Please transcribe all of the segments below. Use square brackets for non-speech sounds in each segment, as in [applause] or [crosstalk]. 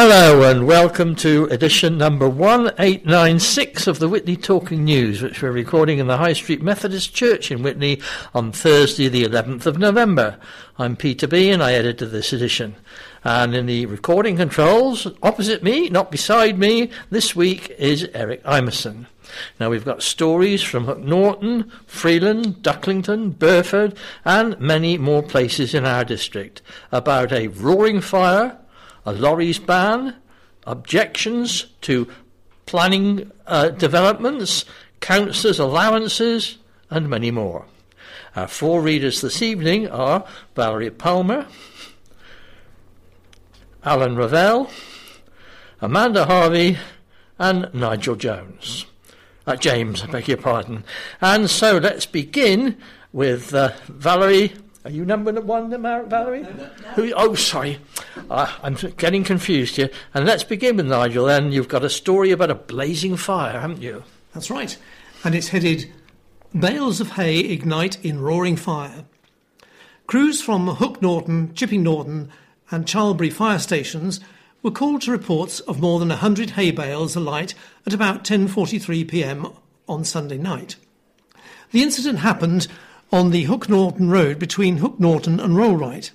Hello and welcome to edition number 1896 of the Witney Talking News, which we're recording in the High Street Methodist Church in Witney on Thursday, the 11th of November. I'm Peter B and I edited this edition. And in the recording controls, opposite me, not beside me, this week is Eric Imerson. Now we've got stories from Norton, Freeland, Ducklington, Burford, and many more places in our district about a roaring fire, a lorries ban, objections to planning uh, developments, councillors' allowances, and many more. Our four readers this evening are Valerie Palmer, Alan Ravel, Amanda Harvey, and Nigel Jones. Uh, James, I beg your pardon. And so let's begin with uh, Valerie are you number one, Valerie? No, no, no. oh, sorry. Uh, I'm getting confused here. And let's begin with Nigel then. You've got a story about a blazing fire, haven't you? That's right. And it's headed Bales of Hay Ignite in Roaring Fire. Crews from Hook Norton, Chipping Norton, and Charlbury fire stations were called to reports of more than 100 hay bales alight at about 10:43 p.m. on Sunday night. The incident happened on the Hook Norton Road between Hook Norton and Rollright.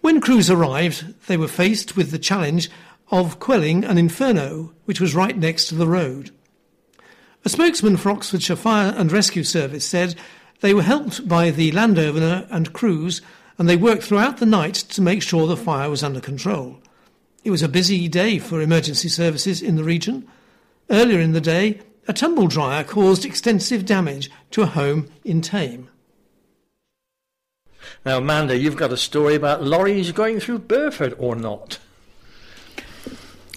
When crews arrived, they were faced with the challenge of quelling an inferno which was right next to the road. A spokesman for Oxfordshire Fire and Rescue Service said they were helped by the landowner and crews and they worked throughout the night to make sure the fire was under control. It was a busy day for emergency services in the region. Earlier in the day, a tumble dryer caused extensive damage to a home in Thame. Now, Amanda, you've got a story about lorries going through Burford or not.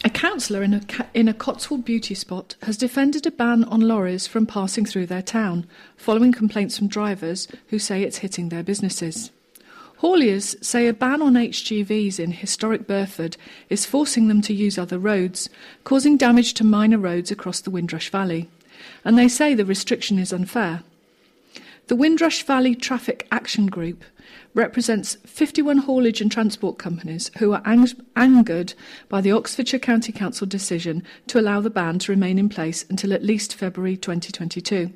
A councillor in a, in a Cotswold beauty spot has defended a ban on lorries from passing through their town, following complaints from drivers who say it's hitting their businesses. Hauliers say a ban on HGVs in historic Burford is forcing them to use other roads, causing damage to minor roads across the Windrush Valley. And they say the restriction is unfair. The Windrush Valley Traffic Action Group represents 51 haulage and transport companies who are ang- angered by the Oxfordshire County Council decision to allow the ban to remain in place until at least February 2022.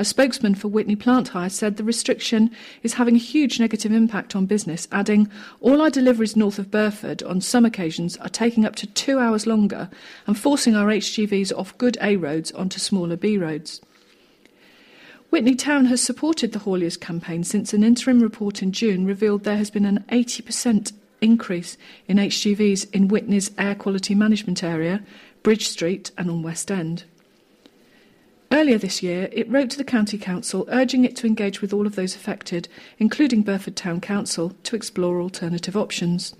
A spokesman for Witney Plant Hire said the restriction is having a huge negative impact on business, adding, All our deliveries north of Burford on some occasions are taking up to two hours longer and forcing our HGVs off good A roads onto smaller B roads. Witney Town has supported the hauliers campaign since an interim report in June revealed there has been an 80% increase in HGVs in Witney's air quality management area, Bridge Street, and on West End. Earlier this year, it wrote to the County Council urging it to engage with all of those affected, including Burford Town Council, to explore alternative options.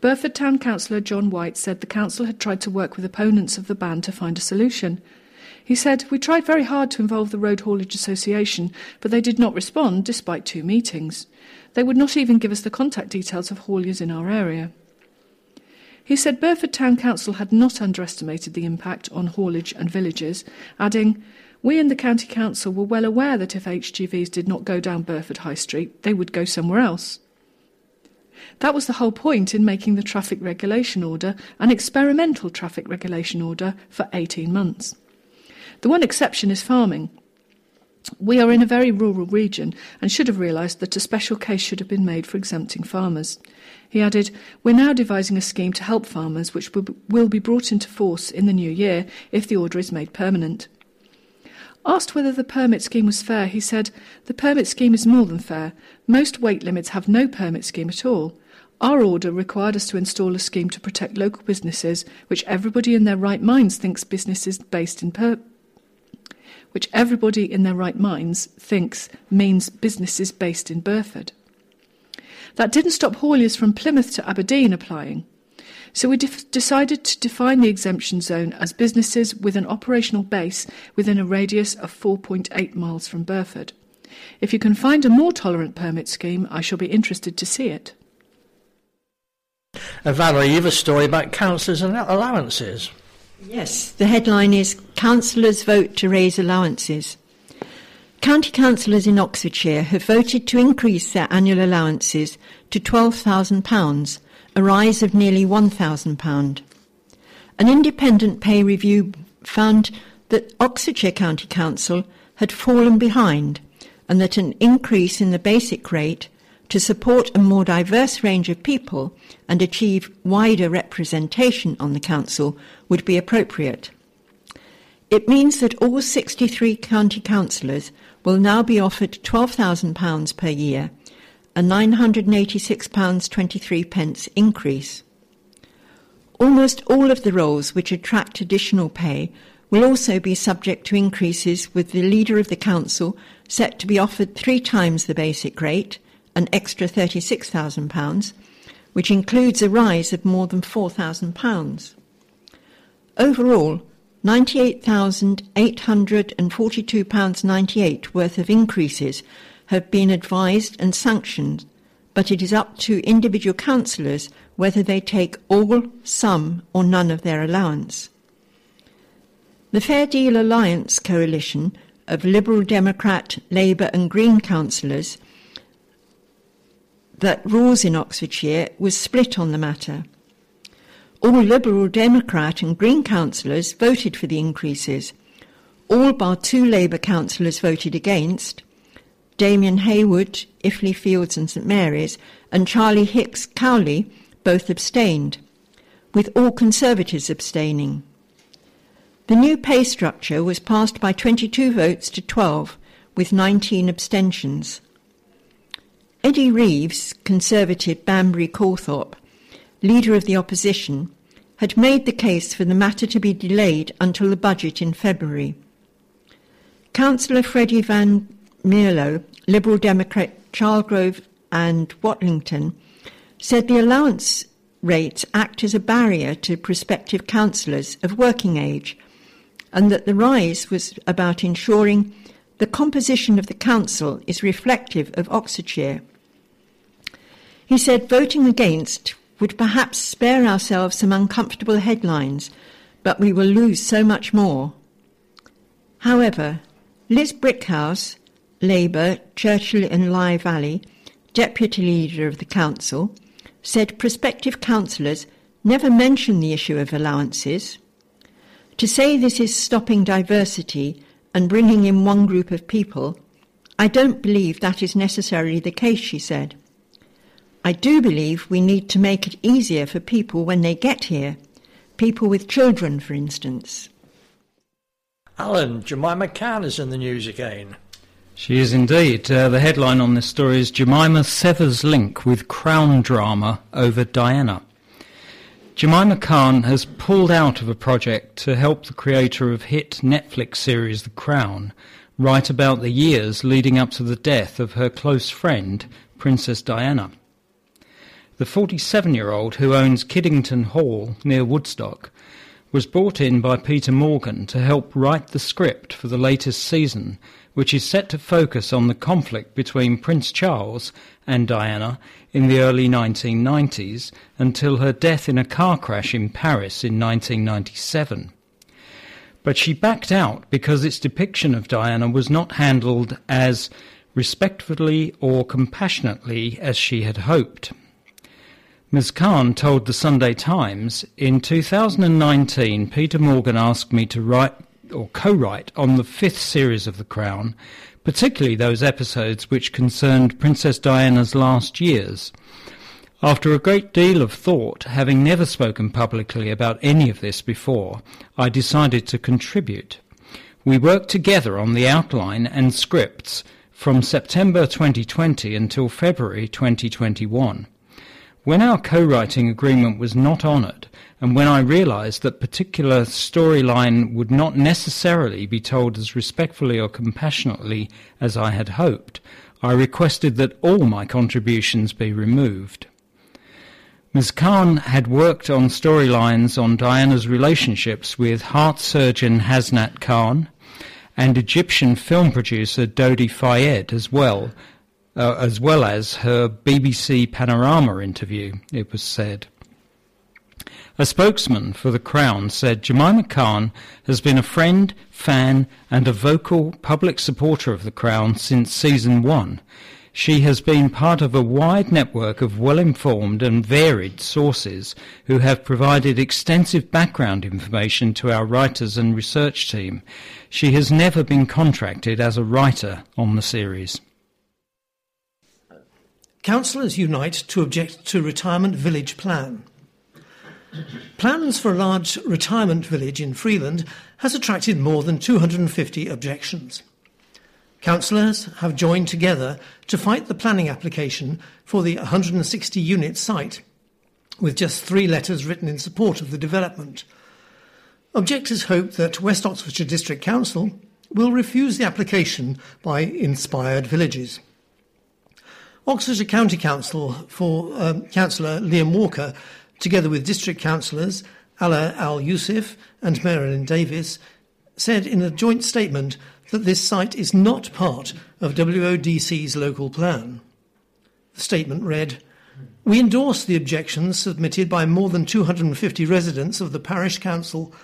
Burford Town Councillor John White said the council had tried to work with opponents of the ban to find a solution, he said, We tried very hard to involve the Road Haulage Association, but they did not respond despite two meetings. They would not even give us the contact details of hauliers in our area. He said Burford Town Council had not underestimated the impact on haulage and villages, adding, We and the County Council were well aware that if HGVs did not go down Burford High Street, they would go somewhere else. That was the whole point in making the traffic regulation order an experimental traffic regulation order for 18 months. The one exception is farming. We are in a very rural region and should have realised that a special case should have been made for exempting farmers. He added, We're now devising a scheme to help farmers which will be brought into force in the new year if the order is made permanent. Asked whether the permit scheme was fair, he said, The permit scheme is more than fair. Most weight limits have no permit scheme at all. Our order required us to install a scheme to protect local businesses, which everybody in their right minds thinks businesses based in per- which everybody in their right minds thinks means businesses based in Burford. That didn't stop hauliers from Plymouth to Aberdeen applying. So we decided to define the exemption zone as businesses with an operational base within a radius of 4.8 miles from Burford. If you can find a more tolerant permit scheme, I shall be interested to see it. Uh, Valerie, you have a story about councillors and allowances. Yes, the headline is Councillors Vote to Raise Allowances. County councillors in Oxfordshire have voted to increase their annual allowances to £12,000, a rise of nearly £1,000. An independent pay review found that Oxfordshire County Council had fallen behind and that an increase in the basic rate to support a more diverse range of people and achieve wider representation on the council would be appropriate. It means that all 63 county councillors will now be offered £12,000 per year, a £986.23 pence increase. Almost all of the roles which attract additional pay will also be subject to increases with the leader of the council set to be offered three times the basic rate, an extra £36,000, which includes a rise of more than £4,000. Overall, £98,842.98 worth of increases have been advised and sanctioned, but it is up to individual councillors whether they take all, some, or none of their allowance. The Fair Deal Alliance coalition of Liberal Democrat, Labour, and Green councillors that rules in Oxfordshire was split on the matter. All Liberal Democrat and Green councillors voted for the increases. All bar two Labour councillors voted against. Damien Haywood, Iffley Fields and St Mary's, and Charlie Hicks Cowley both abstained, with all Conservatives abstaining. The new pay structure was passed by 22 votes to 12, with 19 abstentions. Eddie Reeves, Conservative Banbury Calthorpe, leader of the opposition, had made the case for the matter to be delayed until the budget in February. Councillor Freddie Van Mierlo, Liberal Democrat Chalgrove and Watlington, said the allowance rates act as a barrier to prospective councillors of working age and that the rise was about ensuring the composition of the council is reflective of Oxfordshire. He said voting against would perhaps spare ourselves some uncomfortable headlines, but we will lose so much more. However, Liz Brighouse, Labour, Churchill and Lye Valley, deputy leader of the council, said prospective councillors never mention the issue of allowances. To say this is stopping diversity and bringing in one group of people, I don't believe that is necessarily the case, she said. I do believe we need to make it easier for people when they get here, people with children, for instance. Alan, Jemima Khan is in the news again. She is indeed. Uh, the headline on this story is Jemima severs link with Crown drama over Diana. Jemima Khan has pulled out of a project to help the creator of hit Netflix series The Crown write about the years leading up to the death of her close friend, Princess Diana. The 47 year old who owns Kiddington Hall near Woodstock was brought in by Peter Morgan to help write the script for the latest season, which is set to focus on the conflict between Prince Charles and Diana in the early 1990s until her death in a car crash in Paris in 1997. But she backed out because its depiction of Diana was not handled as respectfully or compassionately as she had hoped. Ms. Khan told the Sunday Times, in 2019, Peter Morgan asked me to write or co-write on the fifth series of The Crown, particularly those episodes which concerned Princess Diana's last years. After a great deal of thought, having never spoken publicly about any of this before, I decided to contribute. We worked together on the outline and scripts from September 2020 until February 2021. When our co-writing agreement was not honoured, and when I realised that particular storyline would not necessarily be told as respectfully or compassionately as I had hoped, I requested that all my contributions be removed. Ms. Khan had worked on storylines on Diana's relationships with heart surgeon Hasnat Khan and Egyptian film producer Dodi Fayed as well, uh, as well as her BBC Panorama interview, it was said. A spokesman for the Crown said Jemima Khan has been a friend, fan, and a vocal public supporter of the Crown since season one. She has been part of a wide network of well informed and varied sources who have provided extensive background information to our writers and research team. She has never been contracted as a writer on the series. Councillors unite to object to retirement village plan. Plans for a large retirement village in Freeland has attracted more than 250 objections. Councillors have joined together to fight the planning application for the 160 unit site, with just three letters written in support of the development. Objectors hope that West Oxfordshire District Council will refuse the application by inspired villages. Oxfordshire County Council for um, Councillor Liam Walker, together with district councillors Ala Al Yusuf and Marilyn Davis, said in a joint statement that this site is not part of WODC's local plan. The statement read We endorse the objections submitted by more than 250 residents of the parish council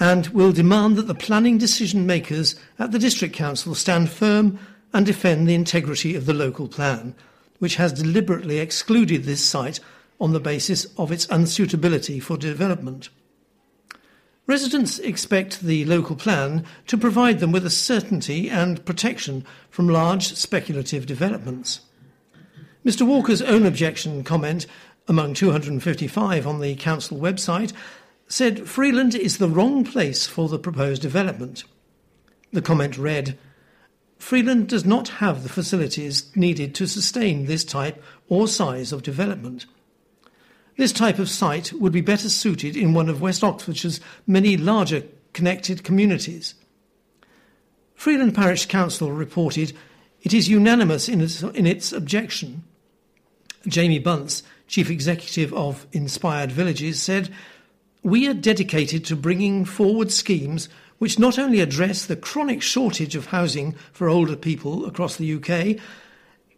and will demand that the planning decision makers at the district council stand firm and defend the integrity of the local plan, which has deliberately excluded this site on the basis of its unsuitability for development. Residents expect the local plan to provide them with a certainty and protection from large speculative developments. Mr. Walker's own objection comment, among 255 on the council website, said Freeland is the wrong place for the proposed development. The comment read Freeland does not have the facilities needed to sustain this type or size of development. This type of site would be better suited in one of West Oxfordshire's many larger connected communities. Freeland Parish Council reported it is unanimous in its, in its objection. Jamie Bunce, Chief Executive of Inspired Villages, said, We are dedicated to bringing forward schemes which not only address the chronic shortage of housing for older people across the UK,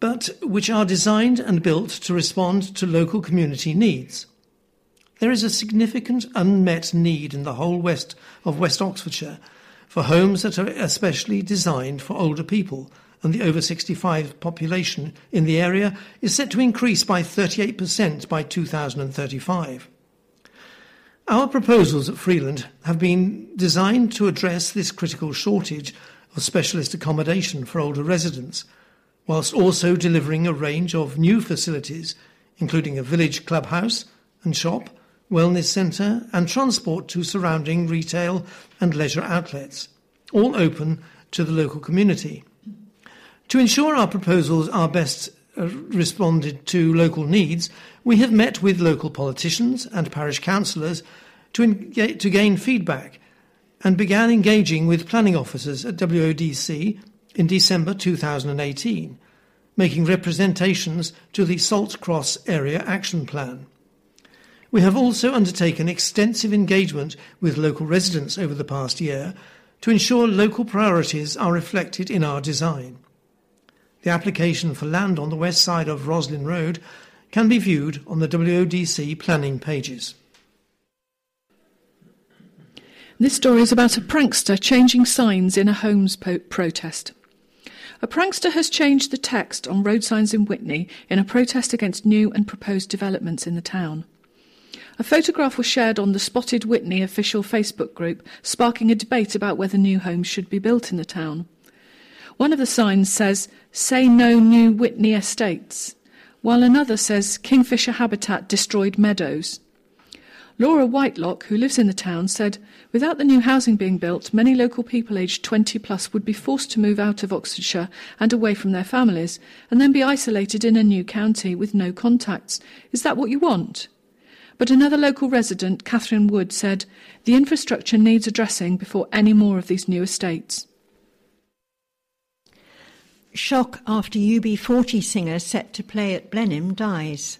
but which are designed and built to respond to local community needs. There is a significant unmet need in the whole west of West Oxfordshire for homes that are especially designed for older people, and the over 65 population in the area is set to increase by 38% by 2035. Our proposals at Freeland have been designed to address this critical shortage of specialist accommodation for older residents whilst also delivering a range of new facilities, including a village clubhouse and shop, wellness centre, and transport to surrounding retail and leisure outlets, all open to the local community. To ensure our proposals are best Uh, responded to local needs, we have met with local politicians and parish councillors to, to gain feedback and began engaging with planning officers at WODC in December 2018, making representations to the Salt Cross Area Action Plan. We have also undertaken extensive engagement with local residents over the past year to ensure local priorities are reflected in our design. The application for land on the west side of Roslin Road can be viewed on the WODC planning pages. This story is about a prankster changing signs in a Homes po- protest. A prankster has changed the text on road signs in Witney in a protest against new and proposed developments in the town. A photograph was shared on the Spotted Witney official Facebook group, sparking a debate about whether new homes should be built in the town. One of the signs says, Say no new Witney estates, while another says, Kingfisher habitat destroyed meadows. Laura Whitelock, who lives in the town, said, Without the new housing being built, many local people aged 20 plus would be forced to move out of Oxfordshire and away from their families, and then be isolated in a new county with no contacts. Is that what you want? But another local resident, Catherine Wood, said, The infrastructure needs addressing before any more of these new estates. Shock after UB40 singer set to play at Blenheim dies.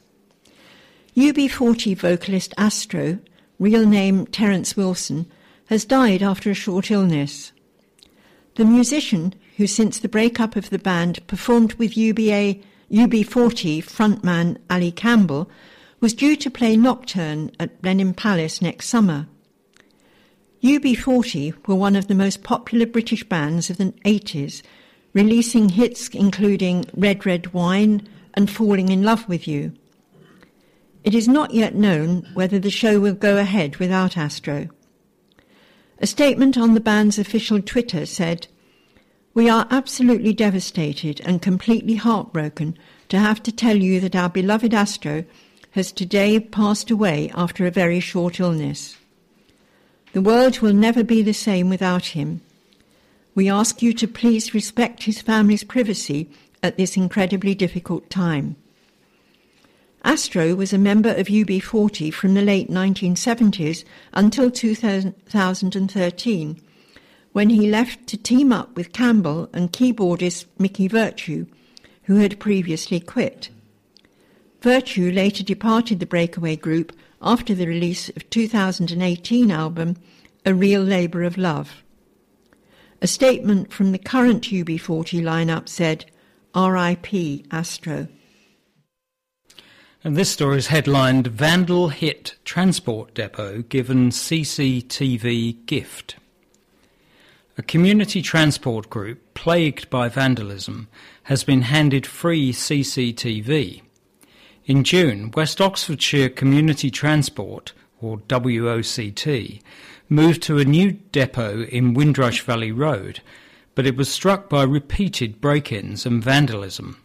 UB40 vocalist Astro, real name Terence Wilson, has died after a short illness. The musician, who since the breakup of the band performed with UBA, UB40 frontman Ali Campbell, was due to play Nocturne at Blenheim Palace next summer. UB40 were one of the most popular British bands of the 80s, releasing hits including Red Red Wine and Falling in Love with You. It is not yet known whether the show will go ahead without Astro. A statement on the band's official Twitter said, We are absolutely devastated and completely heartbroken to have to tell you that our beloved Astro has today passed away after a very short illness. The world will never be the same without him. We ask you to please respect his family's privacy at this incredibly difficult time. Astro was a member of UB40 from the late 1970s until 2013, when he left to team up with Campbell and keyboardist Mickey Virtue, who had previously quit. Virtue later departed the breakaway group after the release of 2018 album A Real Labour of Love. A statement from the current UB40 lineup said, RIP Astro. And this story is headlined Vandal Hit Transport Depot Given CCTV Gift. A community transport group plagued by vandalism has been handed free CCTV. In June, West Oxfordshire Community Transport, or WOCT, moved to a new depot in Windrush Valley Road, but it was struck by repeated break ins and vandalism.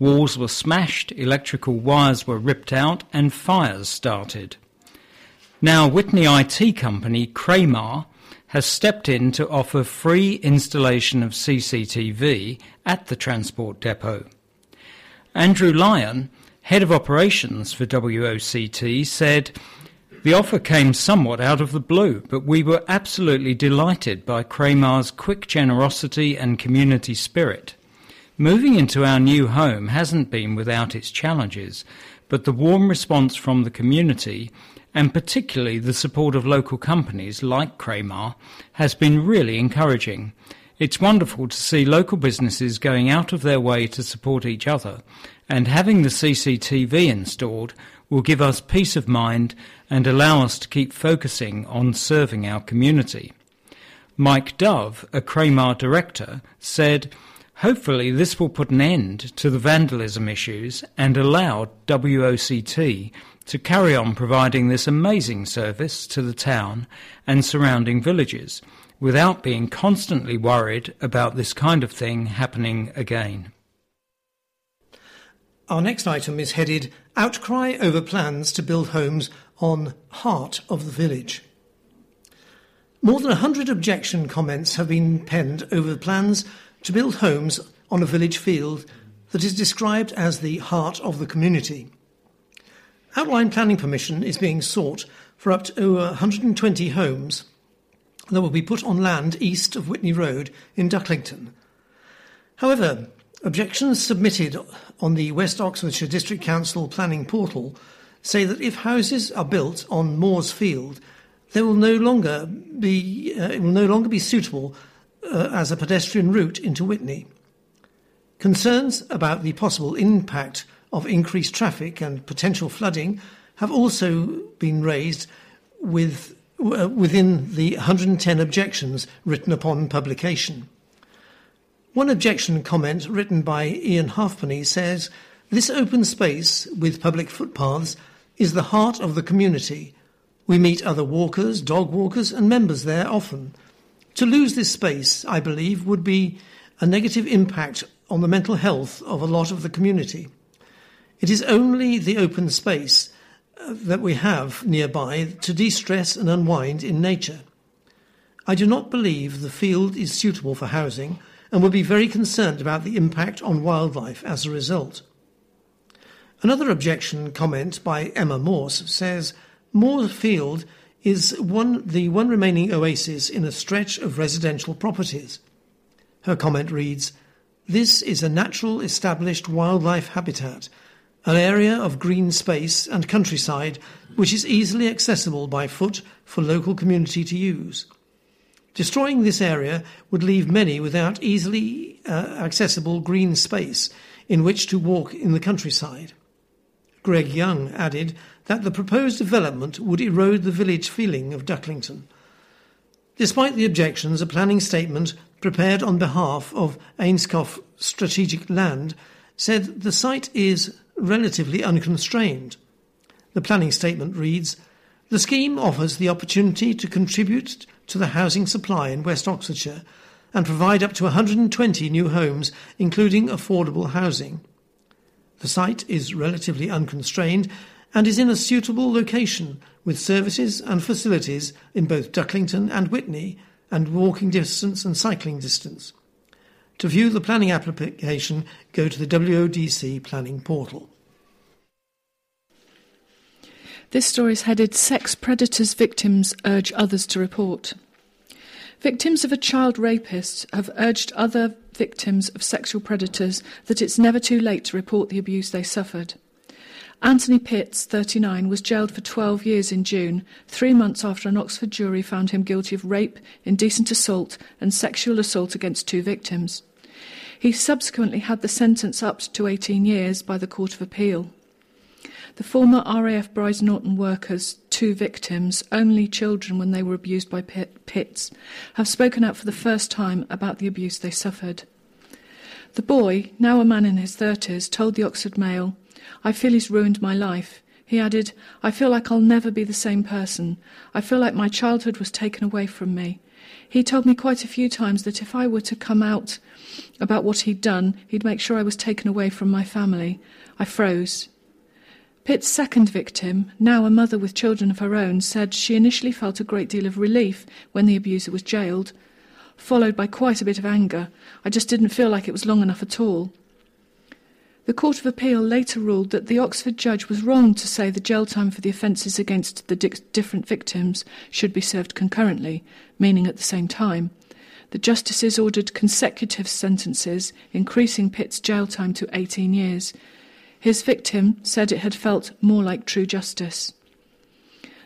Walls were smashed, electrical wires were ripped out, and fires started. Now, Witney IT company Kramer has stepped in to offer free installation of CCTV at the transport depot. Andrew Lyon, head of operations for WOCT, said, the offer came somewhat out of the blue, but we were absolutely delighted by Kramer's quick generosity and community spirit. Moving into our new home hasn't been without its challenges, but the warm response from the community, and particularly the support of local companies like Kramer, has been really encouraging. It's wonderful to see local businesses going out of their way to support each other, and having the CCTV installed will give us peace of mind and allow us to keep focusing on serving our community. Mike Dove, a Kramer director, said, Hopefully, this will put an end to the vandalism issues and allow WOCT to carry on providing this amazing service to the town and surrounding villages without being constantly worried about this kind of thing happening again. Our next item is headed Outcry over plans to build homes on Heart of the Village. More than 100 objection comments have been penned over plans to build homes on a village field that is described as the heart of the community. Outline planning permission is being sought for up to 120 homes that will be put on land east of Witney Road in Ducklington. However, objections submitted on the West Oxfordshire District Council planning portal say that if houses are built on Moore's Field, they will no longer be uh, it will no longer be suitable uh, as a pedestrian route into Witney. Concerns about the possible impact of increased traffic and potential flooding have also been raised with, uh, within the 110 objections written upon publication. One objection comment written by Ian Halfpenny says this open space with public footpaths is the heart of the community. We meet other walkers, dog walkers, and members there often. To lose this space, I believe, would be a negative impact on the mental health of a lot of the community. It is only the open space uh, that we have nearby to de stress and unwind in nature. I do not believe the field is suitable for housing and would be very concerned about the impact on wildlife as a result. Another objection comment by Emma Morse says Moor Field is one, the one remaining oasis in a stretch of residential properties. Her comment reads This is a natural established wildlife habitat, an area of green space and countryside which is easily accessible by foot for local community to use. Destroying this area would leave many without easily uh, accessible green space in which to walk in the countryside. Greg Young added that the proposed development would erode the village feeling of Ducklington. Despite the objections, a planning statement prepared on behalf of Ainscough Strategic Land said the site is relatively unconstrained. The planning statement reads The scheme offers the opportunity to contribute to the housing supply in West Oxfordshire and provide up to 120 new homes, including affordable housing. The site is relatively unconstrained and is in a suitable location with services and facilities in both Ducklington and Witney and walking distance and cycling distance. To view the planning application, go to the WODC planning portal. This story is headed Sex Predators Victims Urge Others to Report. Victims of a child rapist have urged other victims of sexual predators that it's never too late to report the abuse they suffered. Anthony Pitts, 39, was jailed for 12 years in June, three months after an Oxford jury found him guilty of rape, indecent assault, and sexual assault against two victims. He subsequently had the sentence upped to 18 years by the Court of Appeal. The former RAF Brize Norton workers, two victims, only children when they were abused by Pitts, have spoken out for the first time about the abuse they suffered. The boy, now a man in his 30s, told the Oxford Mail, I feel he's ruined my life. He added, I feel like I'll never be the same person. I feel like my childhood was taken away from me. He told me quite a few times that if I were to come out about what he'd done, he'd make sure I was taken away from my family. I froze. Pitt's second victim, now a mother with children of her own, said she initially felt a great deal of relief when the abuser was jailed, followed by quite a bit of anger. I just didn't feel like it was long enough at all. The Court of Appeal later ruled that the Oxford judge was wrong to say the jail time for the offences against the di- different victims should be served concurrently, meaning at the same time. The justices ordered consecutive sentences, increasing Pitt's jail time to 18 years. His victim said it had felt more like true justice.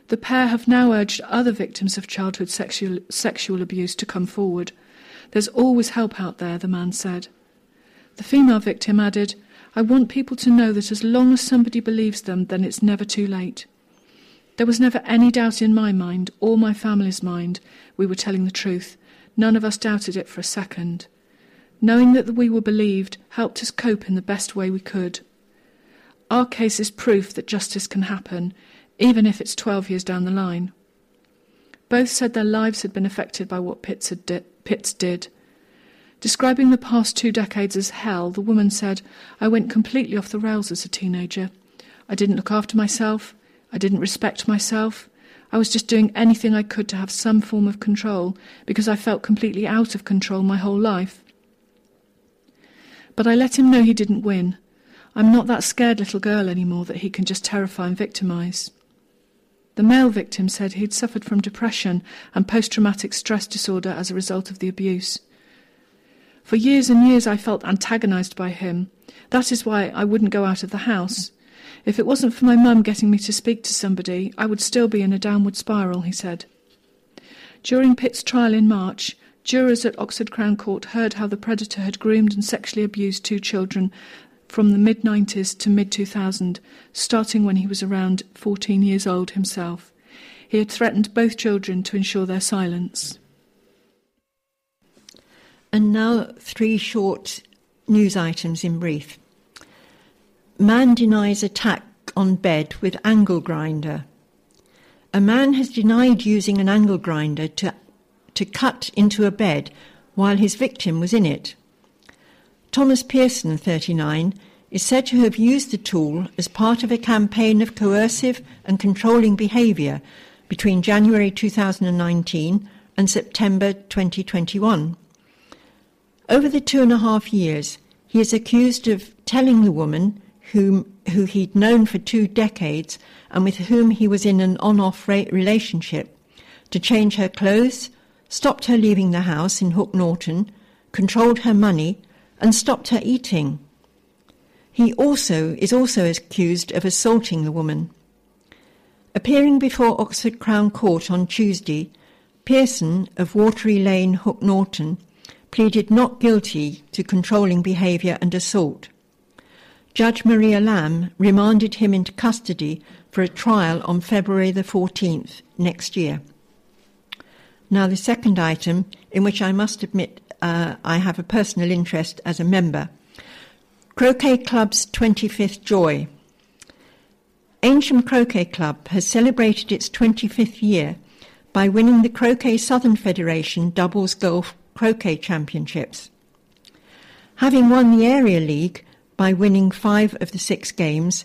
The pair have now urged other victims of childhood sexual, sexual abuse to come forward. There's always help out there, the man said. The female victim added, I want people to know that as long as somebody believes them, then it's never too late. There was never any doubt in my mind or my family's mind we were telling the truth. None of us doubted it for a second. Knowing that we were believed helped us cope in the best way we could. Our case is proof that justice can happen, even if it's 12 years down the line. Both said their lives had been affected by what Pitts, di- Pitts did. Describing the past two decades as hell, the woman said, I went completely off the rails as a teenager. I didn't look after myself. I didn't respect myself. I was just doing anything I could to have some form of control because I felt completely out of control my whole life. But I let him know he didn't win. I'm not that scared little girl anymore that he can just terrify and victimize. The male victim said he'd suffered from depression and post traumatic stress disorder as a result of the abuse. For years and years I felt antagonized by him. That is why I wouldn't go out of the house. If it wasn't for my mum getting me to speak to somebody, I would still be in a downward spiral, he said. During Pitt's trial in March, jurors at Oxford Crown Court heard how the predator had groomed and sexually abused two children from the mid 90s to mid 2000, starting when he was around 14 years old himself. He had threatened both children to ensure their silence. And now, three short news items in brief. Man denies attack on bed with angle grinder. A man has denied using an angle grinder to, to cut into a bed while his victim was in it. Thomas Pearson, 39, is said to have used the tool as part of a campaign of coercive and controlling behaviour between January 2019 and September 2021. Over the two and a half years, he is accused of telling the woman whom, who he'd known for two decades and with whom he was in an on off relationship to change her clothes, stopped her leaving the house in Hook Norton, controlled her money, and stopped her eating. He also is also accused of assaulting the woman. Appearing before Oxford Crown Court on Tuesday, Pearson of Watery Lane, Hook Norton, pleaded not guilty to controlling behaviour and assault. Judge Maria Lamb remanded him into custody for a trial on February the 14th next year. Now, the second item, in which I must admit uh, I have a personal interest as a member Croquet Club's 25th Joy. Eynsham Croquet Club has celebrated its 25th year by winning the Croquet Southern Federation Doubles Golf Croquet Championships. Having won the Area League by winning five of the six games,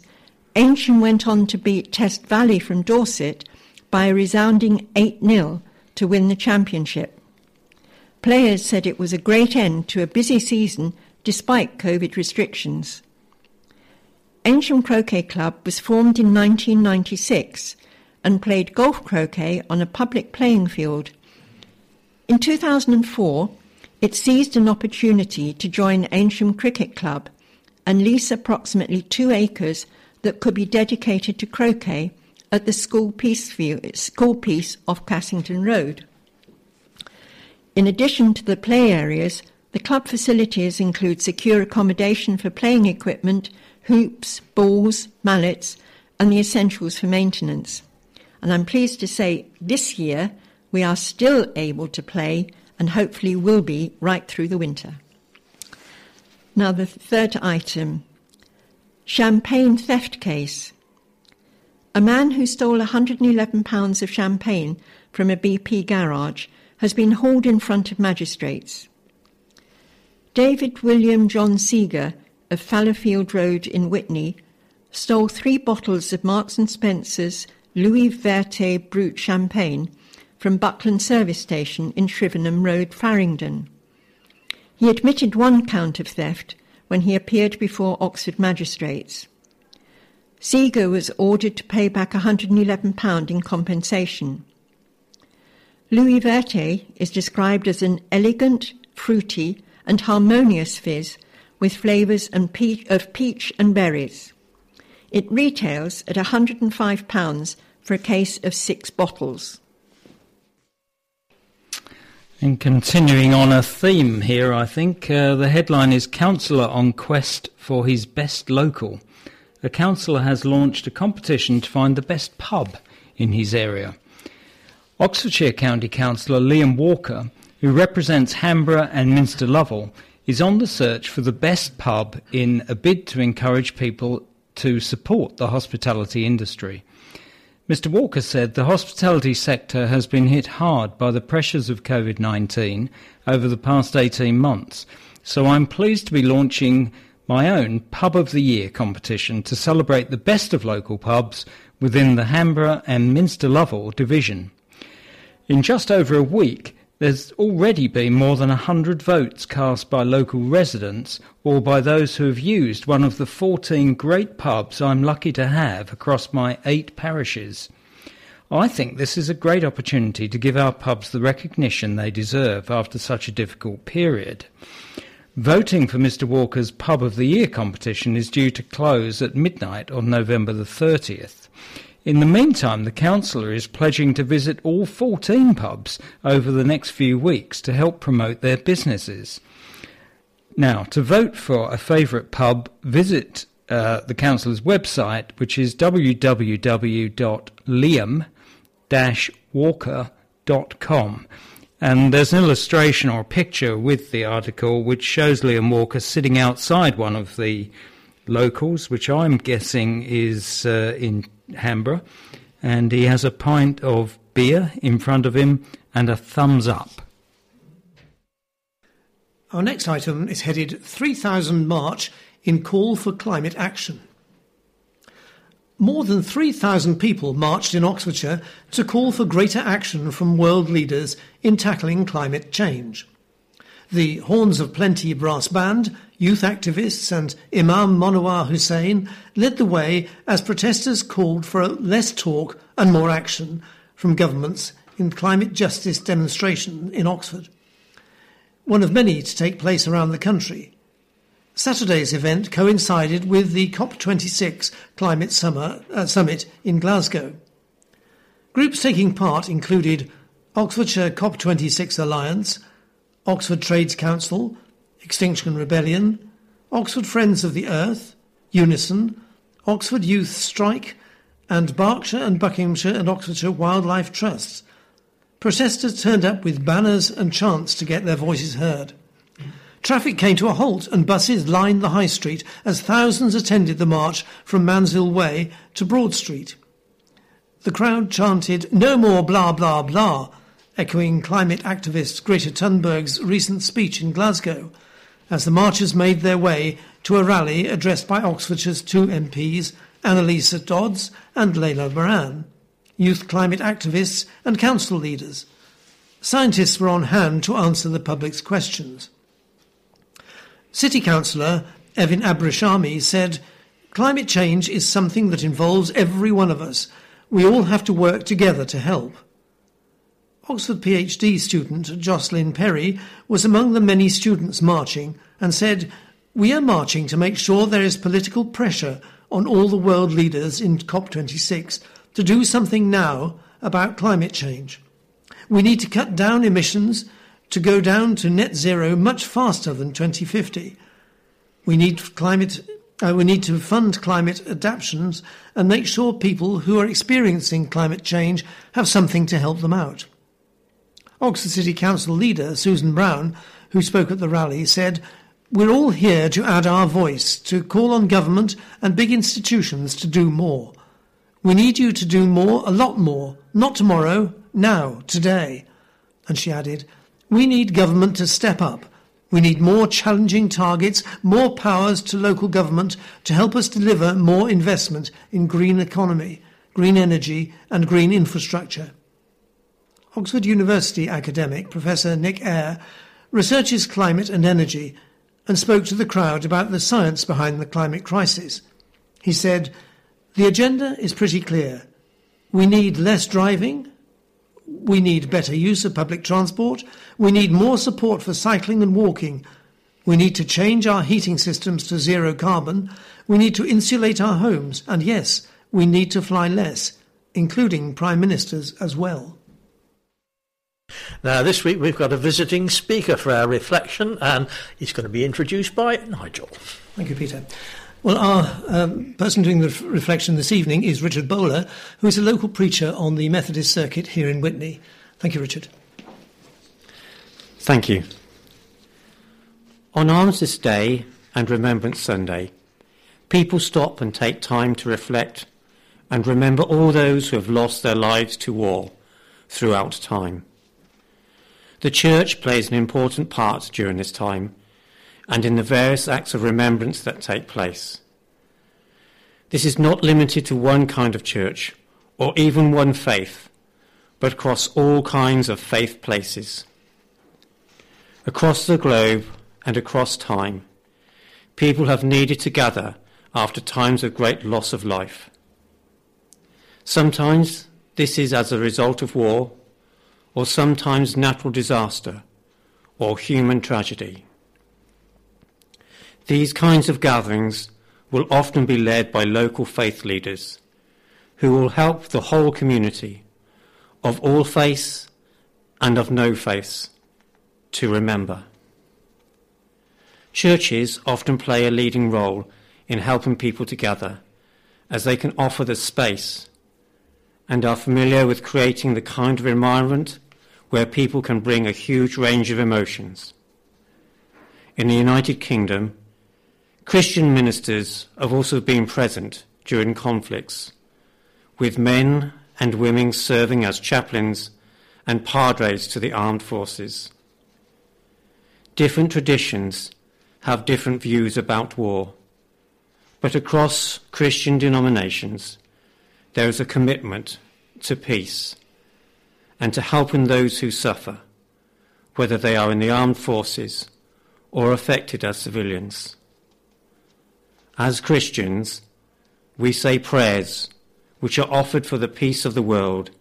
Eynsham went on to beat Test Valley from Dorset by a resounding 8 0 to win the championship. Players said it was a great end to a busy season despite COVID restrictions. Eynsham Croquet Club was formed in 1996 and played golf croquet on a public playing field. In 2004, it seized an opportunity to join Eynsham Cricket Club and lease approximately two acres that could be dedicated to croquet at the school piece, school piece off Cassington Road. In addition to the play areas, the club facilities include secure accommodation for playing equipment, hoops, balls, mallets, and the essentials for maintenance. And I'm pleased to say this year we are still able to play and hopefully will be right through the winter. Now, the third item champagne theft case. A man who stole £111 of champagne from a BP garage has been hauled in front of magistrates. David William John Seeger of Fallowfield Road in Witney stole three bottles of Marks and Spencer's Louis Verte Brut champagne from Buckland Service Station in Shrivenham Road, Faringdon. He admitted one count of theft when he appeared before Oxford magistrates. Seeger was ordered to pay back £111 in compensation. Louis Verte is described as an elegant, fruity, and harmonious fizz with flavours of peach and berries. It retails at £105 for a case of six bottles. And continuing on a theme here, I think, uh, the headline is Councillor on Quest for His Best Local. A councillor has launched a competition to find the best pub in his area. Oxfordshire County Councillor Liam Walker, who represents Hanborough and Minster Lovell, is on the search for the best pub in a bid to encourage people to support the hospitality industry. Mr. Walker said the hospitality sector has been hit hard by the pressures of COVID 19 over the past 18 months, so I'm pleased to be launching my own Pub of the Year competition to celebrate the best of local pubs within the Hanborough and Minster Lovell division. In just over a week, there's already been more than 100 votes cast by local residents or by those who have used one of the 14 great pubs I'm lucky to have across my eight parishes. I think this is a great opportunity to give our pubs the recognition they deserve after such a difficult period. Voting for Mr Walker's Pub of the Year competition is due to close at midnight on November the 30th. In the meantime, the councillor is pledging to visit all 14 pubs over the next few weeks to help promote their businesses. Now, to vote for a favourite pub, visit uh, the councillor's website, which is www.liam-walker.com. And there's an illustration or a picture with the article which shows Liam Walker sitting outside one of the locals, which I'm guessing is uh, in Hanborough, and he has a pint of beer in front of him and a thumbs up. Our next item is headed 3000 March in Call for Climate Action. More than 3,000 people marched in Oxfordshire to call for greater action from world leaders in tackling climate change. The Horns of Plenty brass band, youth activists, and Imam Monawar Hussain led the way as protesters called for less talk and more action from governments in climate justice demonstration in Oxford. One of many to take place around the country. Saturday's event coincided with the COP26 climate summer, uh, summit in Glasgow. Groups taking part included Oxfordshire COP26 Alliance, Oxford Trades Council, Extinction Rebellion, Oxford Friends of the Earth, Unison, Oxford Youth Strike, and Berkshire and Buckinghamshire and Oxfordshire Wildlife Trusts. protesters turned up with banners and chants to get their voices heard. Traffic came to a halt and buses lined the high street as thousands attended the march from Mansfield Way to Broad Street. The crowd chanted, No more blah blah blah, echoing climate activist Greta Thunberg's recent speech in Glasgow, as the marchers made their way to a rally addressed by Oxfordshire's two MPs, Anneliese Dodds and Layla Moran, youth climate activists and council leaders. Scientists were on hand to answer the public's questions. City Councillor Evin Abrishami said, Climate change is something that involves every one of us. We all have to work together to help. Oxford PhD student Jocelyn Perry was among the many students marching and said, We are marching to make sure there is political pressure on all the world leaders in COP26 to do something now about climate change. We need to cut down emissions to go down to net zero much faster than 2050. We need climate uh, we need to fund climate adaptations and make sure people who are experiencing climate change have something to help them out. Oxford City Council leader Susan Brown, who spoke at the rally, said, We're all here to add our voice, to call on government and big institutions to do more. We need you to do more, a lot more, not tomorrow, now, today. And she added, We need government to step up. We need more challenging targets, more powers to local government to help us deliver more investment in green economy, green energy, and green infrastructure. Oxford University academic Professor Nick Eyre researches climate and energy and spoke to the crowd about the science behind the climate crisis. He said, The agenda is pretty clear. We need less driving, we need better use of public transport. We need more support for cycling and walking. We need to change our heating systems to zero carbon. We need to insulate our homes. And yes, we need to fly less, including prime ministers as well. Now, this week we've got a visiting speaker for our reflection, and he's going to be introduced by Nigel. Thank you, Peter. Well, our um, person doing the f- reflection this evening is Richard Bowler, who is a local preacher on the Methodist circuit here in Witney. Thank you, Richard. Thank you. On Armistice Day and Remembrance Sunday, people stop and take time to reflect and remember all those who have lost their lives to war throughout time. The Church plays an important part during this time and in the various acts of remembrance that take place. This is not limited to one kind of church or even one faith, but across all kinds of faith places. Across the globe and across time, people have needed to gather after times of great loss of life. Sometimes this is as a result of war, or sometimes natural disaster, or human tragedy. These kinds of gatherings will often be led by local faith leaders who will help the whole community of all faiths and of no faiths to remember. Churches often play a leading role in helping people together as they can offer the space and are familiar with creating the kind of environment where people can bring a huge range of emotions. In the United Kingdom, Christian ministers have also been present during conflicts, with men and women serving as chaplains and padres to the armed forces. Different traditions have different views about war, but across Christian denominations, there is a commitment to peace and to helping those who suffer, whether they are in the armed forces or affected as civilians. As Christians, we say prayers which are offered for the peace of the world,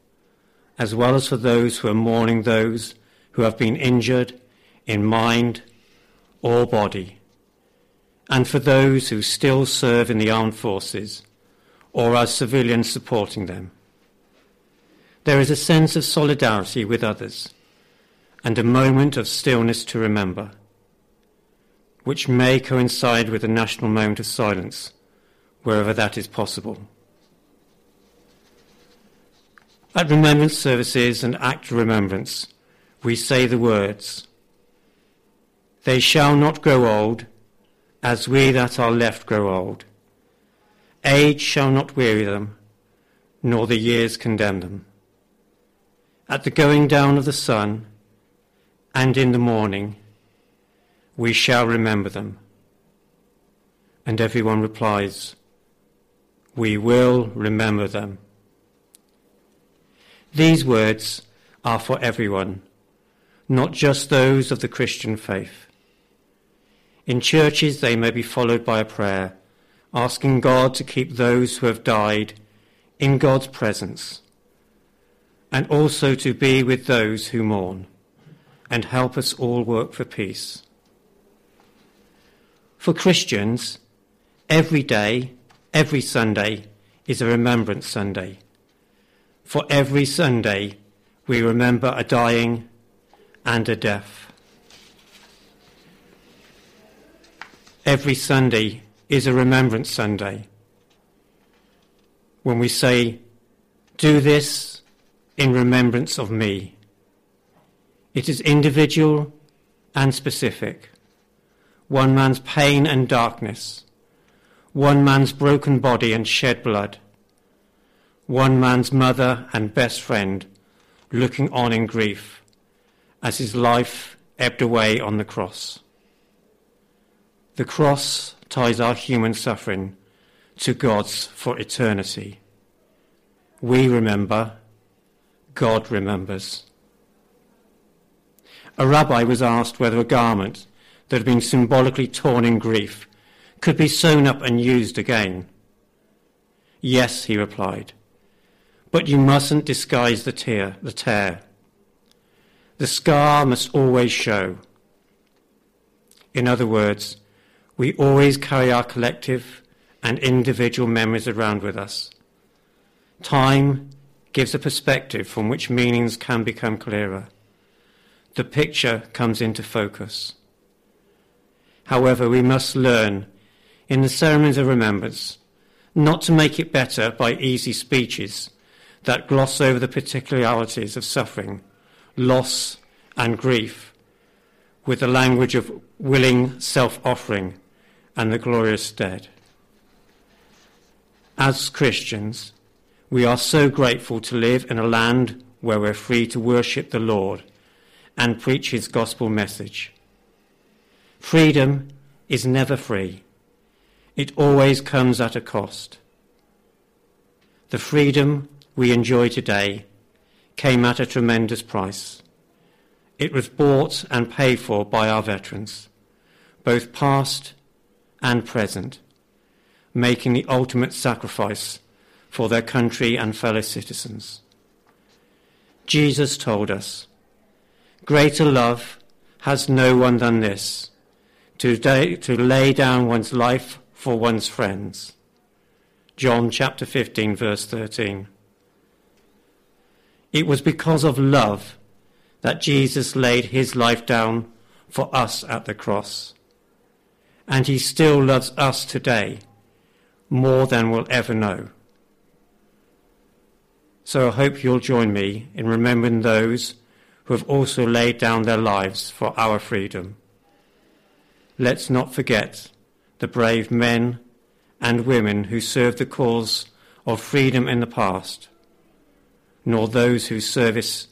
as well as for those who are mourning those who have been injured in mind or body, and for those who still serve in the armed forces or as civilians supporting them. There is a sense of solidarity with others and a moment of stillness to remember which may coincide with a national moment of silence, wherever that is possible. At remembrance services and act of remembrance, we say the words, They shall not grow old, as we that are left grow old. Age shall not weary them, nor the years condemn them. At the going down of the sun, and in the morning, we shall remember them. And everyone replies, We will remember them. These words are for everyone, not just those of the Christian faith. In churches, they may be followed by a prayer, asking God to keep those who have died in God's presence, and also to be with those who mourn, and help us all work for peace. For Christians, every day, every Sunday is a Remembrance Sunday. For every Sunday, we remember a dying and a death. Every Sunday is a Remembrance Sunday. When we say, Do this in remembrance of me, it is individual and specific. One man's pain and darkness, one man's broken body and shed blood one man's mother and best friend looking on in grief as his life ebbed away on the cross. The cross ties our human suffering to God's for eternity. We remember, God remembers. A rabbi was asked whether a garment that had been symbolically torn in grief could be sewn up and used again. Yes, he replied. But you mustn't disguise the tear, the tear. The scar must always show. In other words, we always carry our collective and individual memories around with us. Time gives a perspective from which meanings can become clearer. The picture comes into focus. However, we must learn in the ceremonies of remembrance not to make it better by easy speeches that gloss over the particularities of suffering, loss, and grief with the language of willing self offering and the glorious dead. As Christians, we are so grateful to live in a land where we're free to worship the Lord and preach his gospel message. Freedom is never free. It always comes at a cost. The freedom we enjoy today came at a tremendous price. It was bought and paid for by our veterans, both past and present, making the ultimate sacrifice for their country and fellow citizens. Jesus told us, Greater love has no one than this, to, to lay down one's life for one's friends. John chapter 15, verse 13. It was because of love that Jesus laid his life down for us at the cross. And he still loves us today more than we'll ever know. So I hope you'll join me in remembering those who have also laid down their lives for our freedom. Let's not forget the brave men and women who served the cause of freedom in the past nor those whose service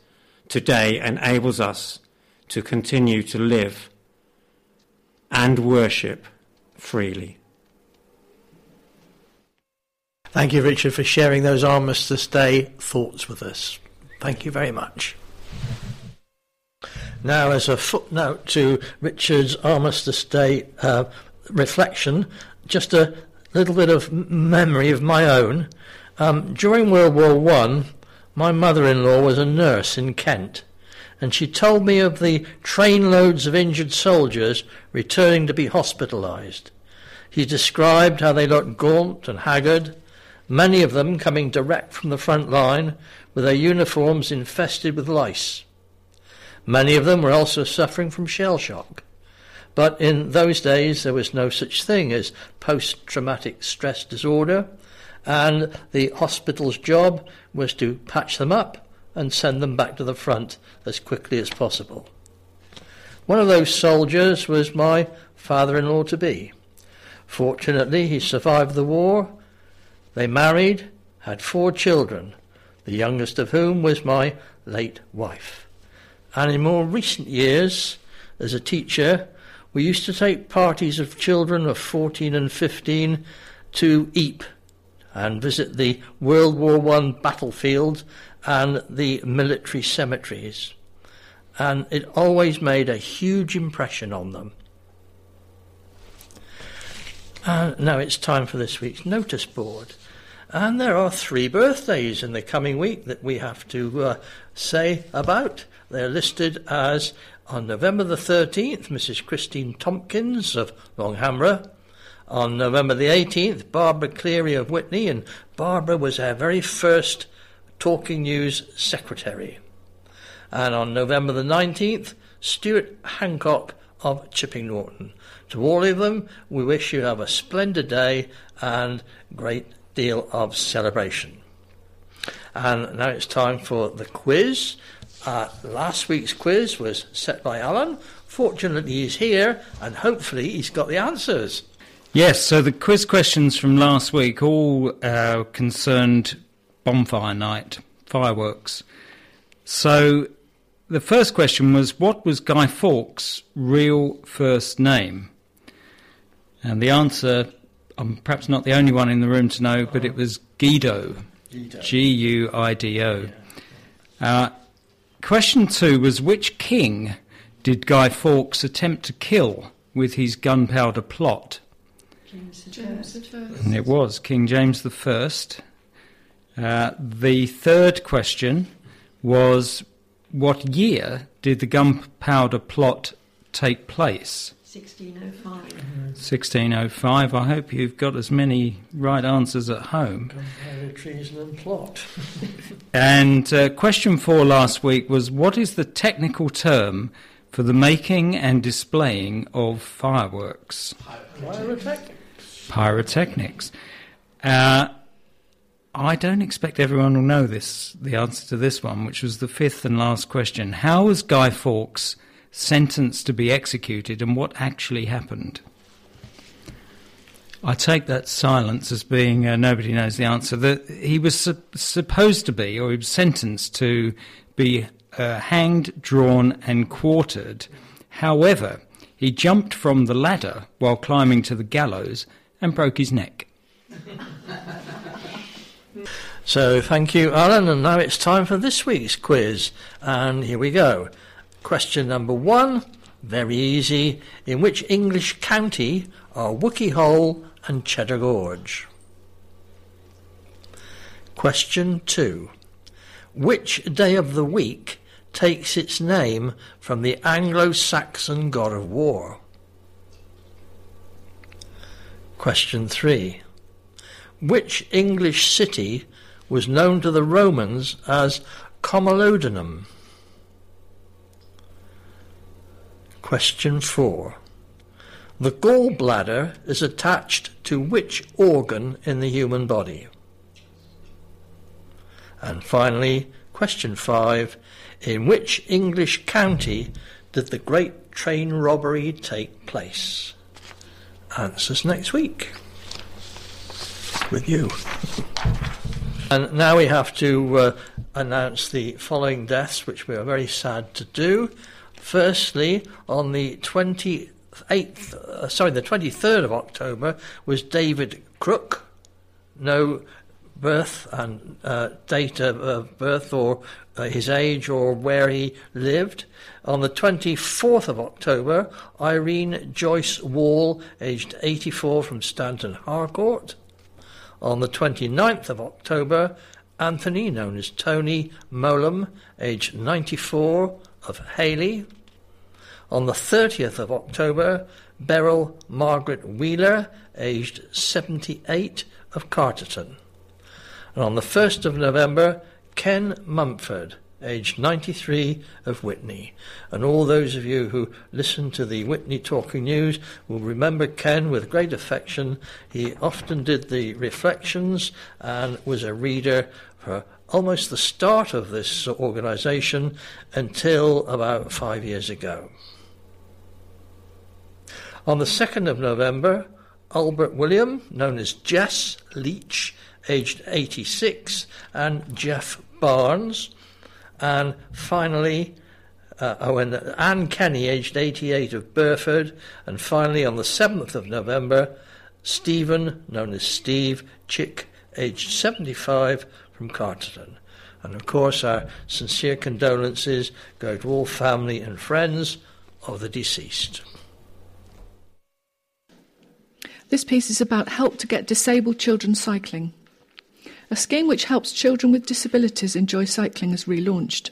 today enables us to continue to live and worship freely. Thank you, Richard, for sharing those Armistice Day thoughts with us. Thank you very much. Now, as a footnote to Richard's Armistice Day uh, reflection, just a little bit of memory of my own. Um, during World War One, my mother-in-law was a nurse in Kent, and she told me of the trainloads of injured soldiers returning to be hospitalized. He described how they looked gaunt and haggard, many of them coming direct from the front line with their uniforms infested with lice. Many of them were also suffering from shell shock. But in those days there was no such thing as post-traumatic stress disorder, and the hospital's job was to patch them up and send them back to the front as quickly as possible. One of those soldiers was my father in law to be. Fortunately, he survived the war. They married, had four children, the youngest of whom was my late wife. And in more recent years, as a teacher, we used to take parties of children of 14 and 15 to Ypres and visit the World War I battlefield and the military cemeteries. And it always made a huge impression on them. And now it's time for this week's notice board. And there are three birthdays in the coming week that we have to uh, say about. They're listed as on November the 13th, Mrs. Christine Tompkins of Long Hanborough. On November the 18th, Barbara Cleary of Witney, and Barbara was our very first Talking News secretary. And on November the 19th, Stuart Hancock of Chipping Norton. To all of them, we wish you have a splendid day and great deal of celebration. And now it's time for the quiz. Uh, last week's quiz was set by Alan. Fortunately, he's here and hopefully he's got the answers. Yes, so the quiz questions from last week all uh, concerned bonfire night, fireworks. So the first question was what was Guy Fawkes' real first name? And the answer, I'm perhaps not the only one in the room to know, but it was Guido. G U I D O. Uh, question two was which king did Guy Fawkes attempt to kill with his gunpowder plot? James I. And it was King James the First. Uh, the third question was what year did the gunpowder plot take place? 1605. 1605. I hope you've got as many right answers at home. Gunpowder, treason, and plot. [laughs] [laughs] And uh, question four last week was what is the technical term for the making and displaying of fireworks? Pyrotechnics. Pyrotechnics. Uh, I don't expect everyone will know this, the answer to this one, which was the fifth and last question. How was Guy Fawkes sentenced to be executed and what actually happened? I take that silence as being uh, nobody knows the answer. That he was su- supposed to be, or he was sentenced to be uh, hanged, drawn, and quartered. However, he jumped from the ladder while climbing to the gallows and broke his neck. So thank you, Alan, and now it's time for this week's quiz. And here we go. Question number one, very easy. In which English county are Wookey Hole and Cheddar Gorge? Question two. Which day of the week takes its name from the Anglo-Saxon god of war? Question three. Which English city was known to the Romans as Camulodunum? Question 4. The gallbladder is attached to which organ in the human body? And finally, question 5. In which English county did the great train robbery take place? Answers next week. With you. [laughs] And now we have to uh, announce the following deaths, which we are very sad to do. Firstly, on the 28th, uh, sorry, the 23rd of October was David Crook. No birth and uh, date of birth or uh, his age or where he lived. On the 24th of October, Irene Joyce Wall, aged 84 from Stanton Harcourt. On the 29th of October, Anthony, known as Tony Molam, aged 94, of Hailey. On the 30th of October, Beryl Margaret Wheeler, aged 78, of Carterton. And on the 1st of November, Ken Mumford, aged 93 of Witney. And all those of you who listen to the Witney Talking News will remember Ken with great affection. He often did the reflections and was a reader for almost the start of this organisation until about five years ago. On the 2nd of November, Albert William, known as Jess Leach, aged 86, and Jeff Barnes, and finally, uh, oh, and Anne Kenny, aged 88 of Burford, and finally on the 7th of November, Stephen, known as Steve Chick, aged 75 from Carterton. And of course, our sincere condolences go to all family and friends of the deceased. This piece is about help to get disabled children cycling. A scheme which helps children with disabilities enjoy cycling is relaunched.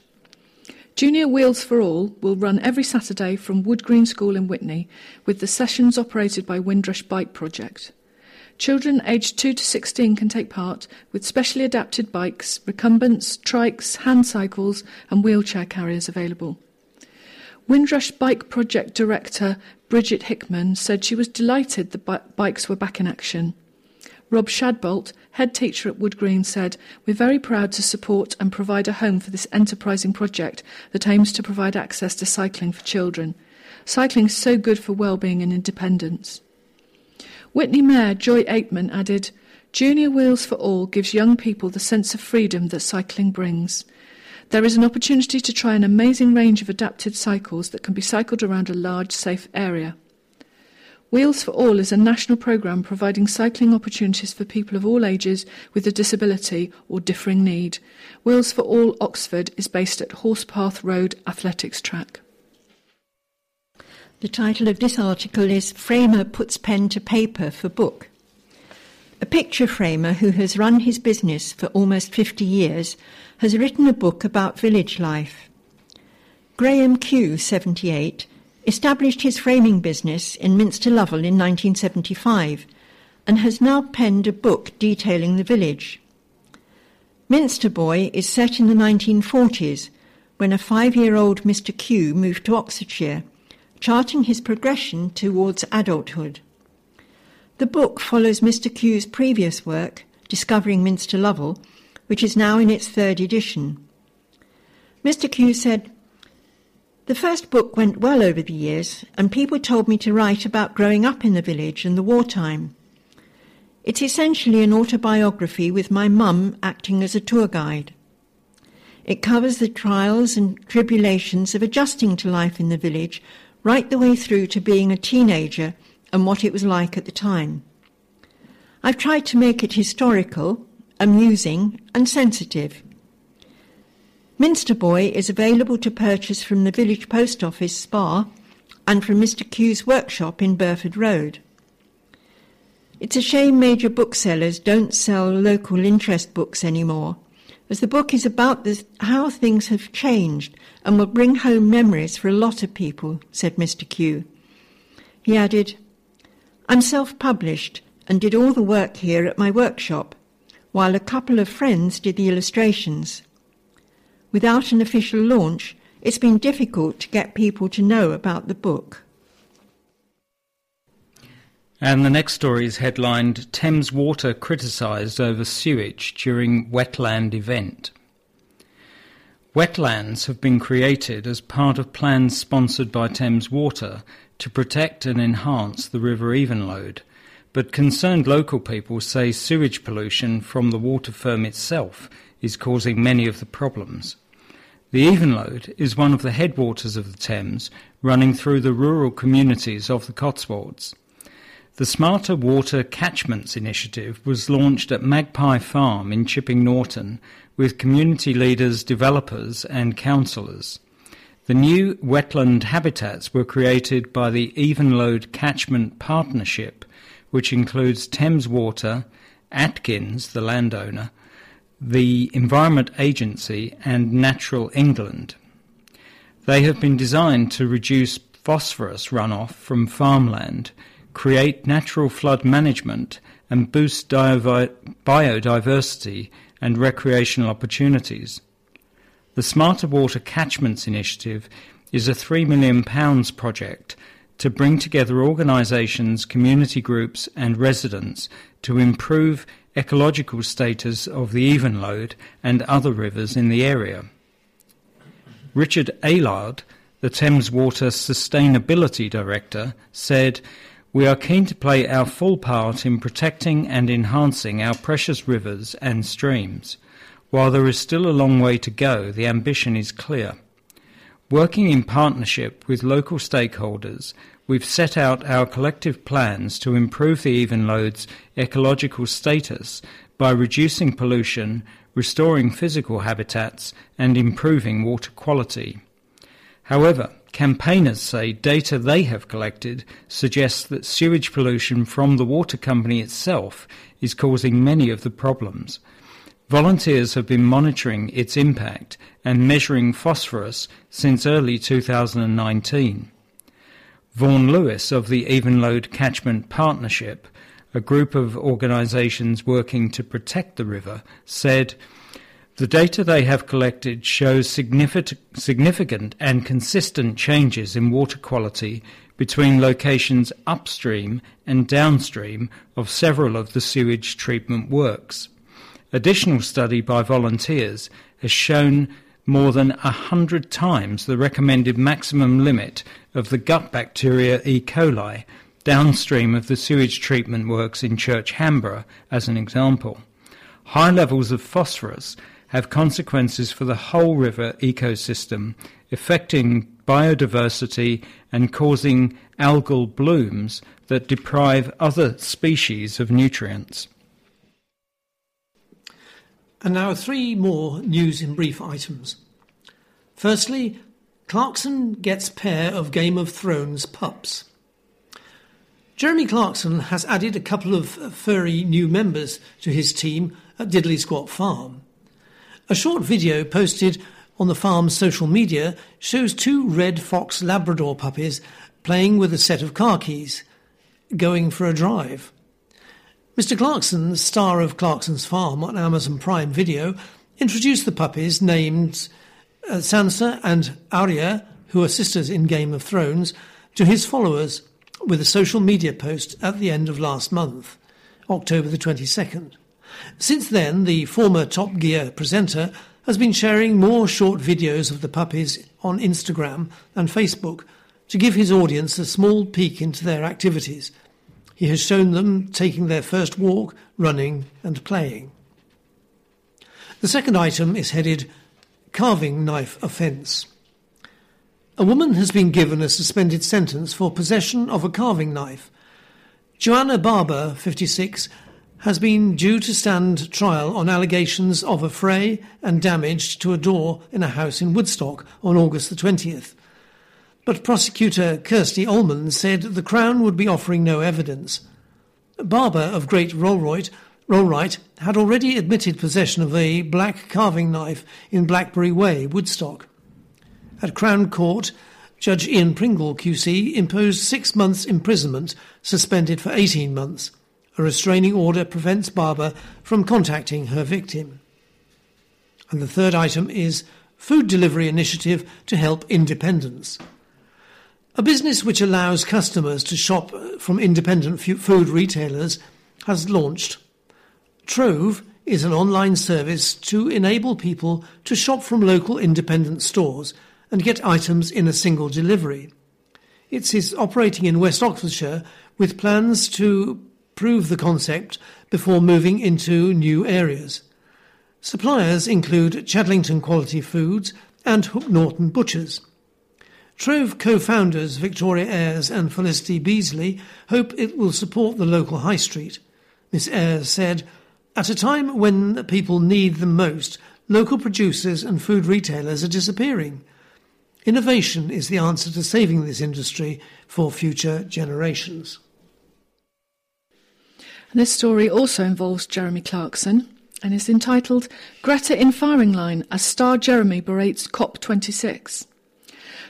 Junior Wheels for All will run every Saturday from Wood Green School in Witney, with the sessions operated by Windrush Bike Project. Children aged 2 to 16 can take part with specially adapted bikes, recumbents, trikes, hand cycles, and wheelchair carriers available. Windrush Bike Project Director Bridget Hickman said she was delighted the bikes were back in action. Rob Shadbolt, head teacher at Wood Green, said, We're very proud to support and provide a home for this enterprising project that aims to provide access to cycling for children. Cycling is so good for well-being and independence. Witney Mayor Joy Aitman added, Junior Wheels for All gives young people the sense of freedom that cycling brings. There is an opportunity to try an amazing range of adapted cycles that can be cycled around a large, safe area. Wheels for All is a national programme providing cycling opportunities for people of all ages with a disability or differing need. Wheels for All Oxford is based at Horspath Road Athletics Track. The title of this article is Framer Puts Pen to Paper for Book. A picture framer who has run his business for almost 50 years has written a book about village life. Graham Q, 78, established his framing business in Minster Lovell in 1975 and has now penned a book detailing the village. Minster Boy is set in the 1940s when a five year old Mr. Q moved to Oxfordshire, charting his progression towards adulthood. The book follows Mr. Q's previous work, Discovering Minster Lovell, which is now in its third edition. Mr. Q said, the first book went well over the years, and people told me to write about growing up in the village and the wartime. It's essentially an autobiography with my mum acting as a tour guide. It covers the trials and tribulations of adjusting to life in the village right the way through to being a teenager and what it was like at the time. I've tried to make it historical, amusing, and sensitive. Minster Boy is available to purchase from the village post office Spa and from Mr. Q's workshop in Burford Road. It's a shame major booksellers don't sell local interest books anymore, as the book is about this, how things have changed and will bring home memories for a lot of people, said Mr. Q. He added, I'm self published and did all the work here at my workshop, while a couple of friends did the illustrations. Without an official launch, it's been difficult to get people to know about the book. And the next story is headlined Thames Water criticised over sewage during wetland event. Wetlands have been created as part of plans sponsored by Thames Water to protect and enhance the River Evenlode, but concerned local people say sewage pollution from the water firm itself is causing many of the problems. The Evenlode is one of the headwaters of the Thames, running through the rural communities of the Cotswolds. The Smarter Water Catchments initiative was launched at Magpie Farm in Chipping Norton with community leaders, developers, and councillors. The new wetland habitats were created by the Evenlode Catchment Partnership, which includes Thames Water, Atkins, the landowner, the Environment Agency, and Natural England. They have been designed to reduce phosphorus runoff from farmland, create natural flood management, and boost biodiversity and recreational opportunities. The Smarter Water Catchments Initiative is a £3 million project to bring together organisations, community groups, and residents to improve ecological status of the Evenlode and other rivers in the area. Richard Aylard, the Thames Water Sustainability Director, said, We are keen to play our full part in protecting and enhancing our precious rivers and streams. While there is still a long way to go, the ambition is clear. Working in partnership with local stakeholders, we've set out our collective plans to improve the Evenlode's ecological status by reducing pollution, restoring physical habitats, and improving water quality. However, campaigners say data they have collected suggests that sewage pollution from the water company itself is causing many of the problems. Volunteers have been monitoring its impact and measuring phosphorus since early 2019. Vaughan Lewis of the Evenlode Catchment Partnership, a group of organisations working to protect the river, said the data they have collected shows significant and consistent changes in water quality between locations upstream and downstream of several of the sewage treatment works. Additional study by volunteers has shown more than a hundred times the recommended maximum limit of the gut bacteria E. coli downstream of the sewage treatment works in Church Hanborough, as an example. High levels of phosphorus have consequences for the whole river ecosystem, affecting biodiversity and causing algal blooms that deprive other species of nutrients. And now three more news in brief items. Firstly, Clarkson gets pair of Game of Thrones pups. Jeremy Clarkson has added a couple of furry new members to his team at Diddly Squat Farm. A short video posted on the farm's social media shows two red fox Labrador puppies playing with a set of car keys, going for a drive. Mr. Clarkson, star of Clarkson's Farm on Amazon Prime Video, introduced the puppies named uh, Sansa and Arya, who are sisters in Game of Thrones, to his followers with a social media post at the end of last month, October the 22nd. Since then, the former Top Gear presenter has been sharing more short videos of the puppies on Instagram and Facebook to give his audience a small peek into their activities – he has shown them taking their first walk, running, and playing. The second item is headed Carving Knife Offence. A woman has been given a suspended sentence for possession of a carving knife. Joanna Barber, 56, has been due to stand trial on allegations of affray and damage to a door in a house in Woodstock on August the 20th. But prosecutor Kirsty Allman said the Crown would be offering no evidence. Barber of Great Rollright, Rollright had already admitted possession of a black carving knife in Blackberry Way, Woodstock. At Crown Court, Judge Ian Pringle QC imposed six months imprisonment, suspended for 18 months. A restraining order prevents Barber from contacting her victim. And the third item is Food Delivery Initiative to Help Independence. A business which allows customers to shop from independent food retailers has launched. Trove is an online service to enable people to shop from local independent stores and get items in a single delivery. It is operating in West Oxfordshire with plans to prove the concept before moving into new areas. Suppliers include Chadlington Quality Foods and Hook Norton Butchers. Trove co founders Victoria Ayres and Felicity Beasley hope it will support the local high street. Miss Ayres said, At a time when people need them most, local producers and food retailers are disappearing. Innovation is the answer to saving this industry for future generations. This story also involves Jeremy Clarkson and is entitled Greta in Firing Line as Star Jeremy berates COP26.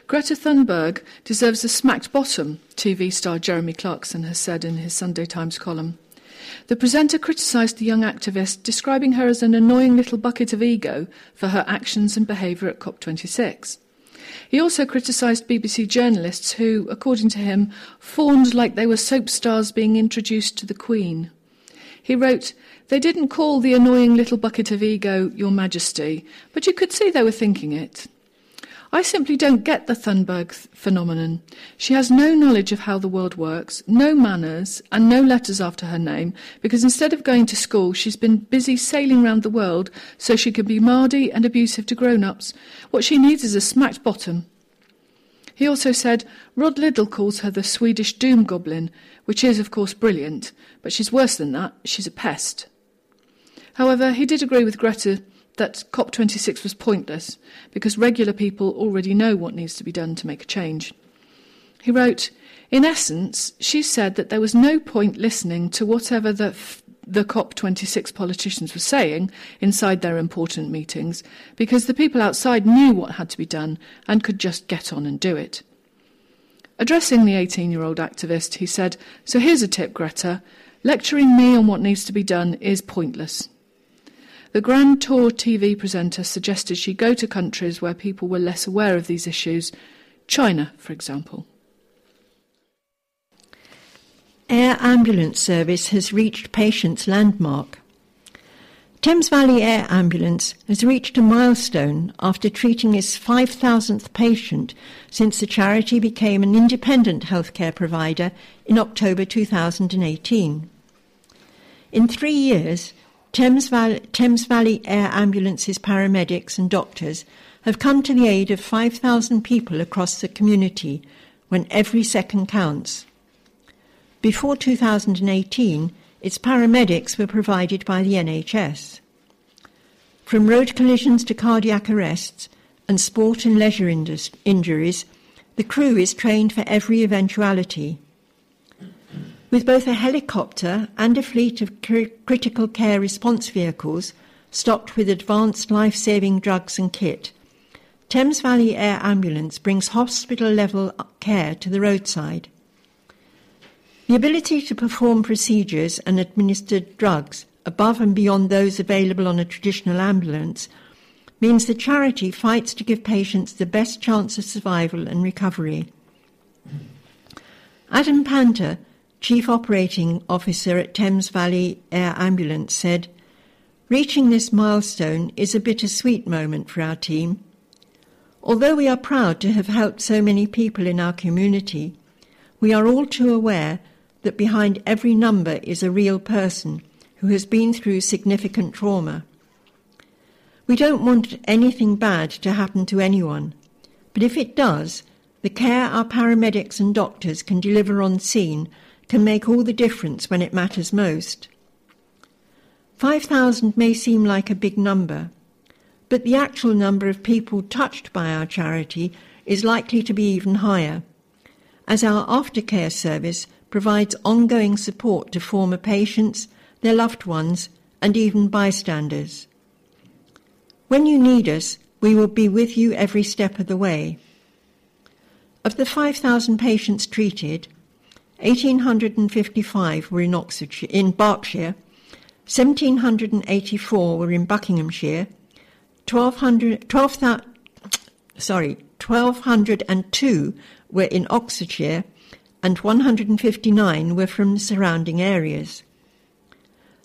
Greta Thunberg deserves a smacked bottom, TV star Jeremy Clarkson has said in his Sunday Times column. The presenter criticised the young activist, describing her as an annoying little bucket of ego for her actions and behaviour at COP26. He also criticised BBC journalists who, according to him, fawned like they were soap stars being introduced to the Queen. He wrote, They didn't call the annoying little bucket of ego Your Majesty, but you could see they were thinking it. I simply don't get the Thunberg th- phenomenon. She has no knowledge of how the world works, no manners, and no letters after her name, because instead of going to school, she's been busy sailing round the world so she can be mardy and abusive to grown ups. What she needs is a smacked bottom. He also said, Rod Liddle calls her the Swedish doom goblin, which is, of course, brilliant, but she's worse than that. She's a pest. However, he did agree with Greta that COP26 was pointless because regular people already know what needs to be done to make a change. He wrote, In essence, she said that there was no point listening to whatever the, f- the COP26 politicians were saying inside their important meetings because the people outside knew what had to be done and could just get on and do it. Addressing the 18 year old activist, he said, So here's a tip, Greta. Lecturing me on what needs to be done is pointless. The Grand Tour TV presenter suggested she go to countries where people were less aware of these issues, China, for example. Air ambulance service has reached patients' landmark. Thames Valley Air Ambulance has reached a milestone after treating its 5,000th patient since the charity became an independent healthcare provider in October 2018. In three years, Thames Valley, Thames Valley Air Ambulance's paramedics and doctors have come to the aid of 5,000 people across the community when every second counts. Before 2018, its paramedics were provided by the NHS. From road collisions to cardiac arrests and sport and leisure injuries, the crew is trained for every eventuality. With both a helicopter and a fleet of cr- critical care response vehicles stocked with advanced life saving drugs and kit, Thames Valley Air Ambulance brings hospital level care to the roadside. The ability to perform procedures and administer drugs above and beyond those available on a traditional ambulance means the charity fights to give patients the best chance of survival and recovery. Adam Panther, Chief Operating Officer at Thames Valley Air Ambulance, said, Reaching this milestone is a bittersweet moment for our team. Although we are proud to have helped so many people in our community, we are all too aware that behind every number is a real person who has been through significant trauma. We don't want anything bad to happen to anyone, but if it does, the care our paramedics and doctors can deliver on scene can make all the difference when it matters most. 5,000 may seem like a big number, but the actual number of people touched by our charity is likely to be even higher, as our aftercare service provides ongoing support to former patients, their loved ones, and even bystanders. When you need us, we will be with you every step of the way. Of the 5,000 patients treated, 1,855 were in, Oxfordshire, in Berkshire, 1,784 were in Buckinghamshire, 1,200, 12, sorry, 1,202 were in Oxfordshire, and 159 were from surrounding areas.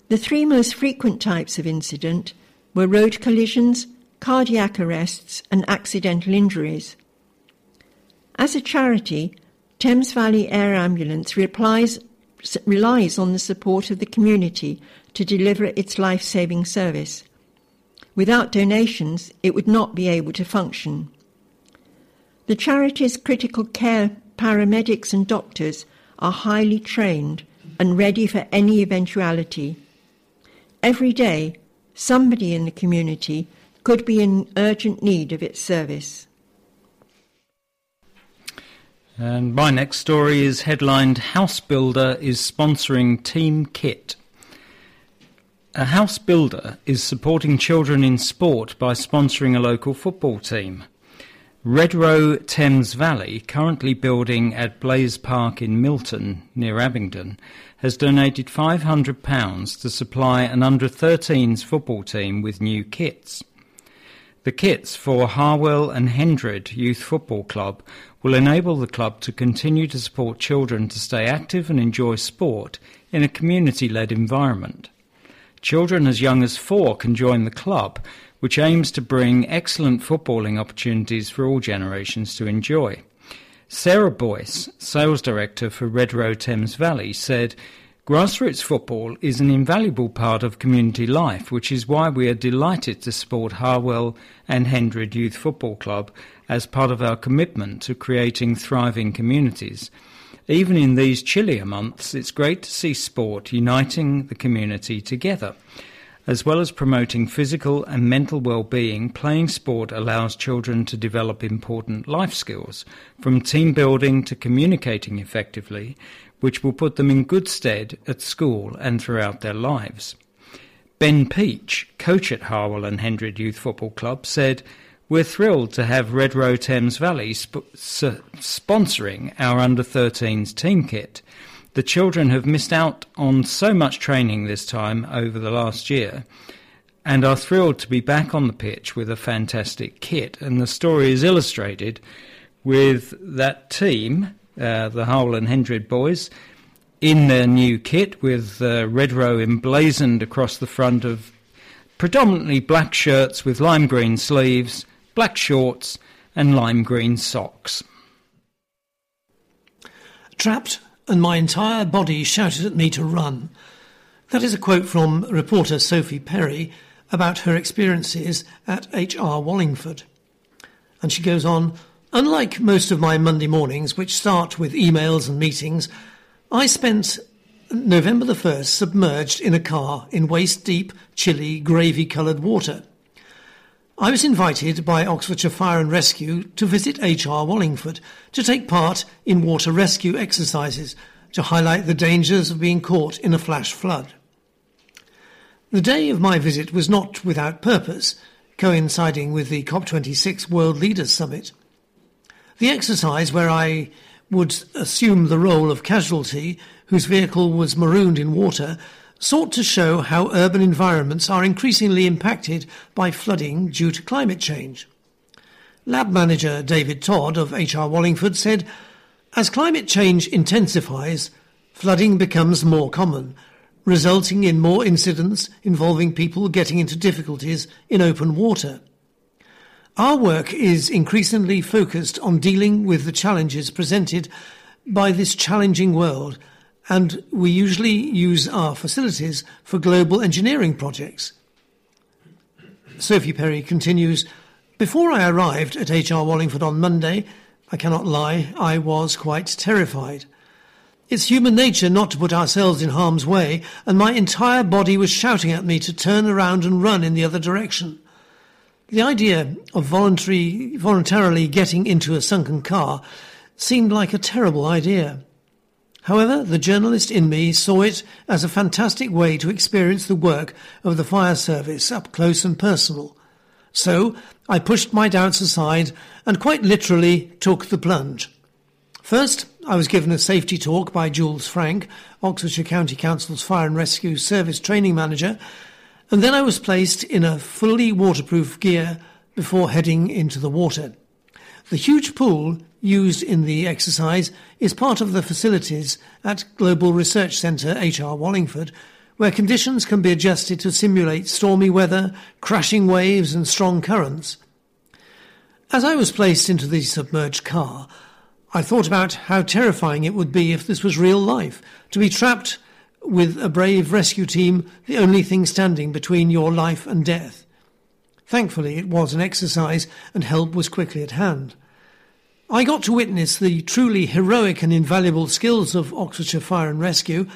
The three most frequent types of incident were road collisions, cardiac arrests, and accidental injuries. As a charity, Thames Valley Air Ambulance replies, relies on the support of the community to deliver its life saving service. Without donations, it would not be able to function. The charity's critical care paramedics and doctors are highly trained and ready for any eventuality. Every day, somebody in the community could be in urgent need of its service. And my next story is headlined House Builder is sponsoring Team Kit. A house builder is supporting children in sport by sponsoring a local football team. Redrow Thames Valley, currently building at Blaze Park in Milton, near Abingdon, has donated £500 to supply an under 13s football team with new kits. The kits for Harwell and Hendred Youth Football Club will enable the club to continue to support children to stay active and enjoy sport in a community led environment. Children as young as four can join the club, which aims to bring excellent footballing opportunities for all generations to enjoy. Sarah Boyce, sales director for Redrow Thames Valley, said, Grassroots football is an invaluable part of community life, which is why we are delighted to support Harwell and Hendred Youth Football Club as part of our commitment to creating thriving communities. Even in these chillier months, it's great to see sport uniting the community together. As well as promoting physical and mental well-being, playing sport allows children to develop important life skills, from team building to communicating effectively, which will put them in good stead at school and throughout their lives. Ben Peach, coach at Harwell and Hendred Youth Football Club, said, We're thrilled to have Redrow Thames Valley sp- s- sponsoring our under 13s team kit. The children have missed out on so much training this time over the last year and are thrilled to be back on the pitch with a fantastic kit. And the story is illustrated with that team uh, the Harwell and Hendred boys, in their new kit with uh, Redrow emblazoned across the front of predominantly black shirts with lime green sleeves, black shorts, and lime green socks. Trapped, and my entire body shouted at me to run. That is a quote from reporter Sophie Perry about her experiences at HR Wallingford. And she goes on, Unlike most of my Monday mornings, which start with emails and meetings, I spent November the 1st submerged in a car in waist deep, chilly, gravy coloured water. I was invited by Oxfordshire Fire and Rescue to visit HR Wallingford to take part in water rescue exercises to highlight the dangers of being caught in a flash flood. The day of my visit was not without purpose, coinciding with the COP26 World Leaders Summit. The exercise where I would assume the role of casualty whose vehicle was marooned in water sought to show how urban environments are increasingly impacted by flooding due to climate change. Lab manager David Todd of HR Wallingford said, As climate change intensifies, flooding becomes more common, resulting in more incidents involving people getting into difficulties in open water. Our work is increasingly focused on dealing with the challenges presented by this challenging world, and we usually use our facilities for global engineering projects. Sophie Perry continues Before I arrived at HR Wallingford on Monday, I cannot lie, I was quite terrified. It's human nature not to put ourselves in harm's way, and my entire body was shouting at me to turn around and run in the other direction. The idea of voluntary, voluntarily getting into a sunken car seemed like a terrible idea. However, the journalist in me saw it as a fantastic way to experience the work of the fire service up close and personal. So I pushed my doubts aside and quite literally took the plunge. First, I was given a safety talk by Jules Frank, Oxfordshire County Council's Fire and Rescue Service Training Manager, and then I was placed in a fully waterproof gear before heading into the water. The huge pool used in the exercise is part of the facilities at Global Research Centre HR Wallingford, where conditions can be adjusted to simulate stormy weather, crashing waves, and strong currents. As I was placed into the submerged car, I thought about how terrifying it would be if this was real life, to be trapped with a brave rescue team, the only thing standing between your life and death. Thankfully, it was an exercise and help was quickly at hand. I got to witness the truly heroic and invaluable skills of Oxfordshire Fire and Rescue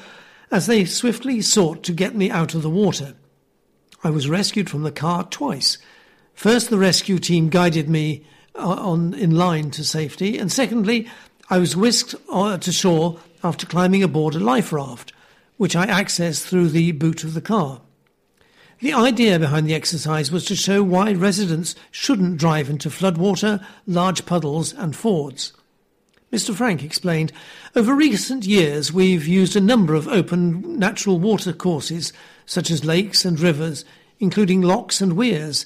as they swiftly sought to get me out of the water. I was rescued from the car twice. First, the rescue team guided me uh, on in line to safety, and secondly, I was whisked uh, to shore after climbing aboard a life raft which I accessed through the boot of the car. The idea behind the exercise was to show why residents shouldn't drive into floodwater, large puddles, and fords. Mr. Frank explained, Over recent years, we've used a number of open natural water courses, such as lakes and rivers, including locks and weirs,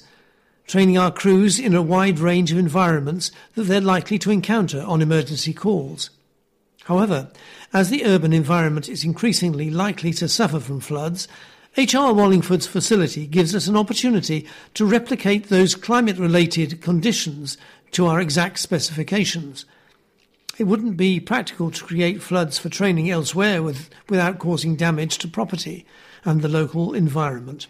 training our crews in a wide range of environments that they're likely to encounter on emergency calls. However, as the urban environment is increasingly likely to suffer from floods, HR Wallingford's facility gives us an opportunity to replicate those climate related conditions to our exact specifications. It wouldn't be practical to create floods for training elsewhere with, without causing damage to property and the local environment.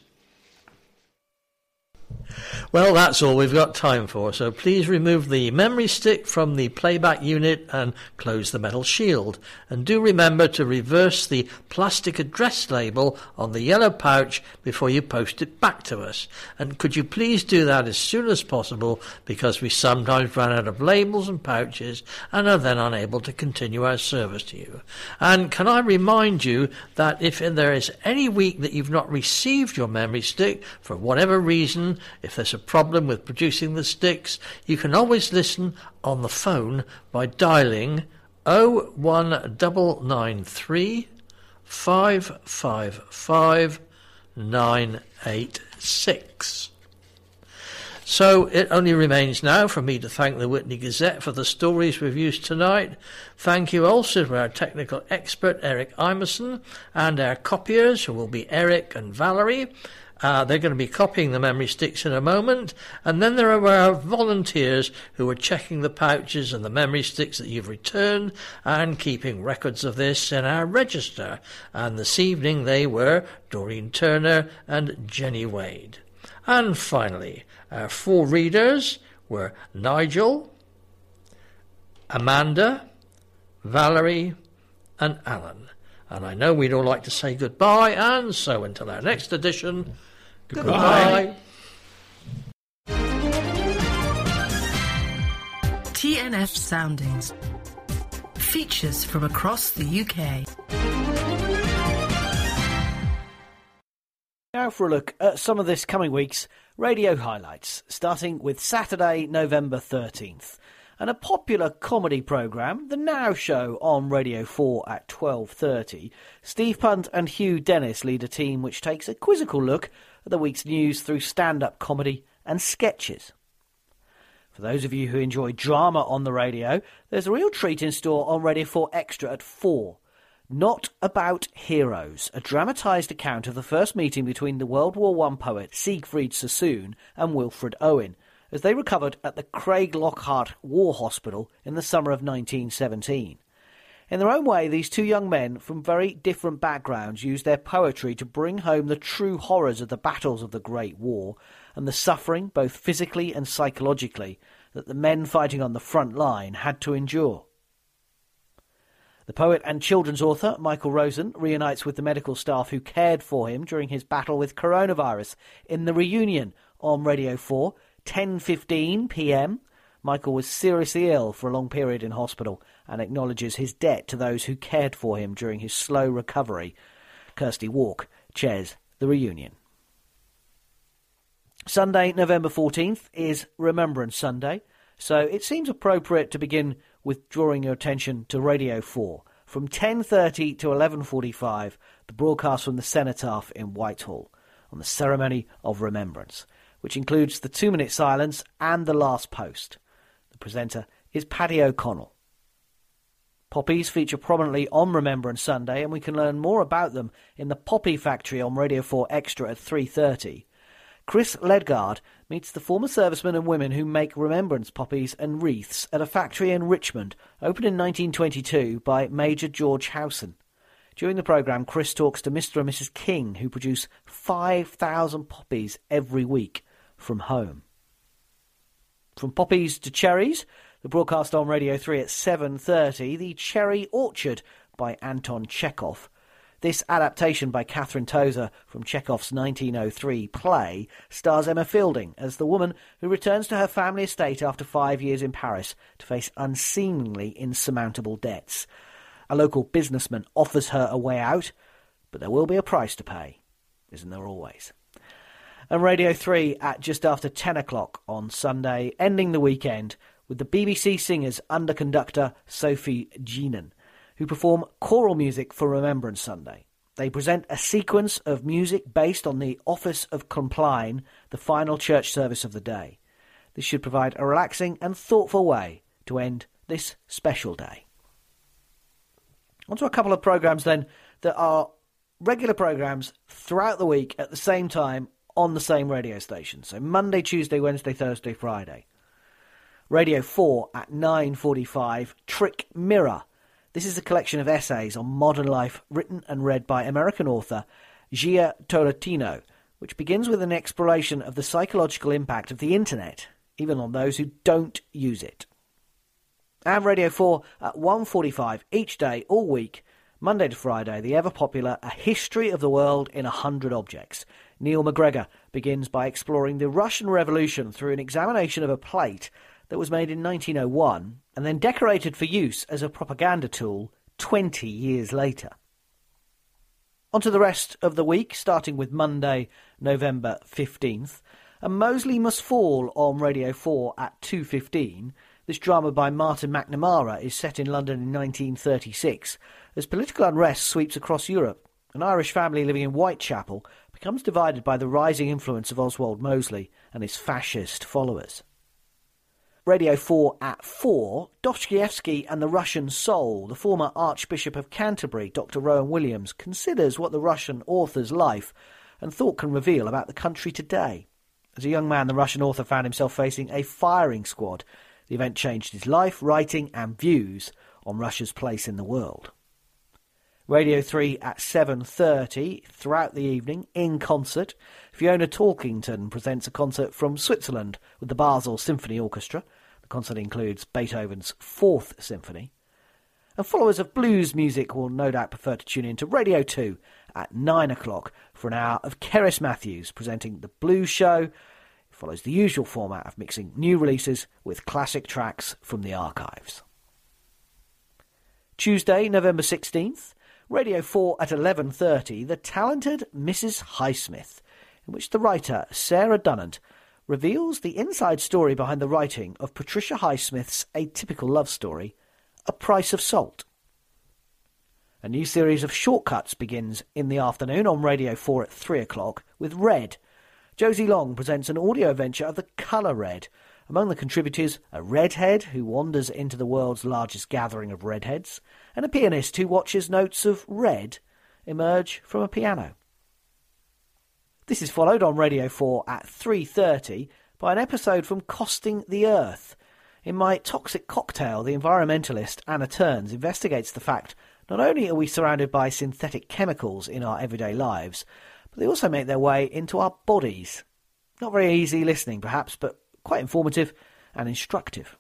Well, that's all we've got time for, so please remove the memory stick from the playback unit and close the metal shield. And do remember to reverse the plastic address label on the yellow pouch before you post it back to us. And could you please do that as soon as possible because we sometimes run out of labels and pouches and are then unable to continue our service to you. And can I remind you that if there is any week that you've not received your memory stick for whatever reason, if there's a problem with producing the sticks, you can always listen on the phone by dialing 01993 555 986. So it only remains now for me to thank the Witney Gazette for the stories we've used tonight. Thank you also to our technical expert Eric Imerson and our copiers who will be Eric and Valerie. Uh, they're going to be copying the memory sticks in a moment. And then there are our volunteers who are checking the pouches and the memory sticks that you've returned and keeping records of this in our register. And this evening they were Doreen Turner and Jenny Wade. And finally, our four readers were Nigel, Amanda, Valerie, and Alan. And I know we'd all like to say goodbye, and so until our next edition, Goodbye. TNF Soundings. Features from across the UK. Now for a look at some of this coming week's radio highlights, starting with Saturday, November 13th. And a popular comedy programme, The Now Show on Radio 4 at 12.30. Steve Punt and Hugh Dennis lead a team which takes a quizzical look the week's news through stand up comedy and sketches. For those of you who enjoy drama on the radio, there's a real treat in store on Radio 4 Extra at 4. Not About Heroes, a dramatised account of the first meeting between the World War I poet Siegfried Sassoon and Wilfred Owen, as they recovered at the Craiglockhart War Hospital in the summer of 1917. In their own way, these two young men from very different backgrounds used their poetry to bring home the true horrors of the battles of the Great War and the suffering, both physically and psychologically, that the men fighting on the front line had to endure. The poet and children's author, Michael Rosen, reunites with the medical staff who cared for him during his battle with coronavirus in the reunion on Radio 4, 10.15 p.m. Michael was seriously ill for a long period in hospital and acknowledges his debt to those who cared for him during his slow recovery. Kirsty Wark chairs the reunion. Sunday, November 14th, is Remembrance Sunday, so it seems appropriate to begin with drawing your attention to Radio 4. From 10.30 to 11.45, the broadcast from the Cenotaph in Whitehall on the ceremony of remembrance, which includes the two-minute silence and the last post. Presenter is Paddy O'Connell. Poppies feature prominently on Remembrance Sunday, and we can learn more about them in the Poppy Factory on Radio 4 Extra at 3.30. Chris Ledgard meets the former servicemen and women who make remembrance poppies and wreaths at a factory in Richmond, opened in 1922 by Major George Howson. During the programme, Chris talks to Mr. and Mrs. King, who produce 5,000 poppies every week from home. From poppies to cherries, the broadcast on Radio 3 at 7.30, The Cherry Orchard by Anton Chekhov. This adaptation by Catherine Tozer from Chekhov's 1903 play stars Emma Fielding as the woman who returns to her family estate after five years in Paris to face unseemingly insurmountable debts. A local businessman offers her a way out, but there will be a price to pay, isn't there always? And Radio 3 at just after 10 o'clock on Sunday, ending the weekend with the BBC singers under conductor Sofi Jeannin, who perform choral music for Remembrance Sunday. They present a sequence of music based on the Office of Compline, the final church service of the day. This should provide a relaxing and thoughtful way to end this special day. On to a couple of programmes then that are regular programmes throughout the week at the same time on the same radio station. So Monday, Tuesday, Wednesday, Thursday, Friday. Radio 4 at 9.45, Trick Mirror. This is a collection of essays on modern life written and read by American author Jia Tolentino, which begins with an exploration of the psychological impact of the internet, even on those who don't use it. And Radio 4 at 1.45 each day, all week, Monday to Friday, the ever popular A History of the World in a Hundred Objects. Neil MacGregor begins by exploring the Russian Revolution through an examination of a plate that was made in 1901 and then decorated for use as a propaganda tool 20 years later. On to the rest of the week, starting with Monday, November 15th. And Mosley Must Fall on Radio 4 at 2.15 this drama by Martin McNamara is set in London in 1936 as political unrest sweeps across Europe. An Irish family living in Whitechapel becomes divided by the rising influence of Oswald Mosley and his fascist followers. Radio 4 at 4, Dostoevsky and the Russian Soul. The former Archbishop of Canterbury, Dr. Rowan Williams, considers what the Russian author's life and thought can reveal about the country today. As a young man, the Russian author found himself facing a firing squad the event changed his life, writing, and views on Russia's place in the world. Radio 3 at 7.30 throughout the evening in concert. Fiona Talkington presents a concert from Switzerland with the Basel Symphony Orchestra. The concert includes Beethoven's Fourth Symphony. And followers of blues music will no doubt prefer to tune in to Radio 2 at 9 o'clock for an hour of Cerys Matthews presenting The Blues Show It follows the usual format of mixing new releases with classic tracks from the archives. Tuesday, November 16th, Radio 4 at 11:30, The Talented Mrs. Highsmith, in which the writer Sarah Dunant reveals the inside story behind the writing of Patricia Highsmith's atypical love story, A Price of Salt. A new series of shortcuts begins in the afternoon on Radio 4 at 3 o'clock with Red, Josie Long presents an audio adventure of the colour red. Among the contributors, a redhead who wanders into the world's largest gathering of redheads, and a pianist who watches notes of red emerge from a piano. This is followed on Radio 4 at 3:30 by an episode from Costing the Earth. In my Toxic Cocktail, the environmentalist Anna Turns investigates the fact not only are we surrounded by synthetic chemicals in our everyday lives, but they also make their way into our bodies. Not very easy listening, perhaps, but quite informative and instructive.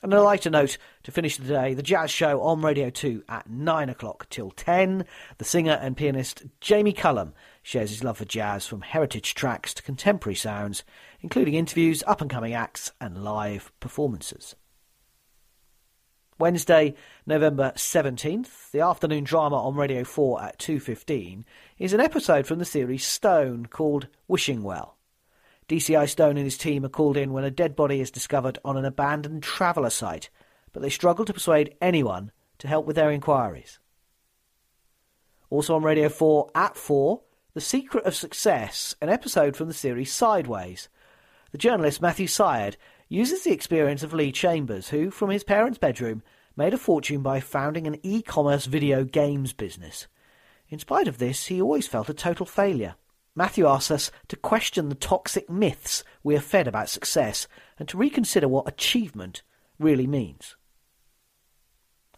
And a lighter note to finish the day, the jazz show on Radio 2 at 9 o'clock till 10. The singer and pianist Jamie Cullum shares his love for jazz from heritage tracks to contemporary sounds, including interviews, up and coming acts, and live performances. Wednesday, November 17th, the afternoon drama on Radio 4 at 2.15 is an episode from the series Stone called Wishing Well. DCI Stone and his team are called in when a dead body is discovered on an abandoned traveller site, but they struggle to persuade anyone to help with their inquiries. Also on Radio 4 at 4, The Secret of Success, an episode from the series Sideways. The journalist Matthew Syed uses the experience of Lee Chambers, who, from his parents' bedroom, made a fortune by founding an e commerce video games business. In spite of this, he always felt a total failure. Matthew asks us to question the toxic myths we are fed about success and to reconsider what achievement really means.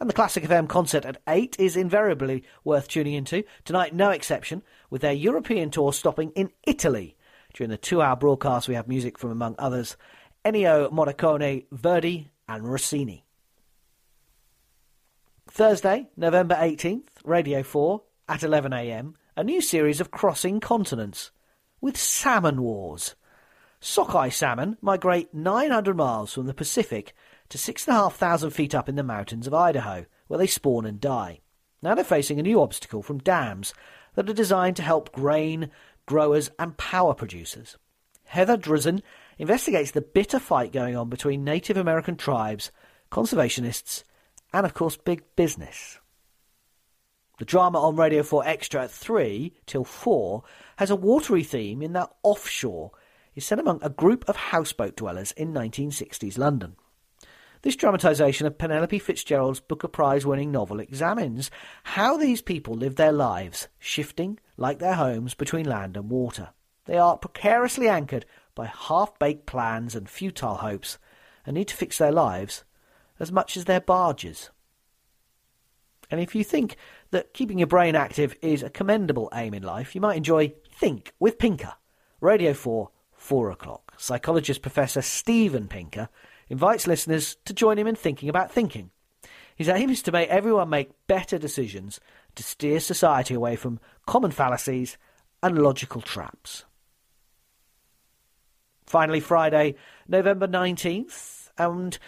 And the Classic FM concert at 8 is invariably worth tuning into. Tonight, no exception, with their European tour stopping in Italy. During the two hour broadcast, we have music from, among others, Ennio Morricone, Verdi, and Rossini. Thursday, November 18th, Radio 4 at 11am, a new series of Crossing Continents with Salmon Wars. Sockeye salmon migrate 900 miles from the Pacific to 6,500 feet up in the mountains of Idaho, where they spawn and die. Now they're facing a new obstacle from dams that are designed to help grain growers, and power producers. Heather Drizin investigates the bitter fight going on between Native American tribes, conservationists, and of course big business. The drama on Radio 4 Extra at 3 till 4 has a watery theme in that offshore is set among a group of houseboat dwellers in 1960s London. This dramatisation of Penelope Fitzgerald's Booker Prize winning novel examines how these people live their lives, shifting, like their homes, between land and water. They are precariously anchored by half baked plans and futile hopes, and need to fix their lives as much as their barges. And if you think that keeping your brain active is a commendable aim in life, you might enjoy Think with Pinker, Radio 4, 4 o'clock. Psychologist Professor Steven Pinker invites listeners to join him in thinking about thinking. His aim is to make everyone make better decisions to steer society away from common fallacies and logical traps. Finally, Friday, November 19th, and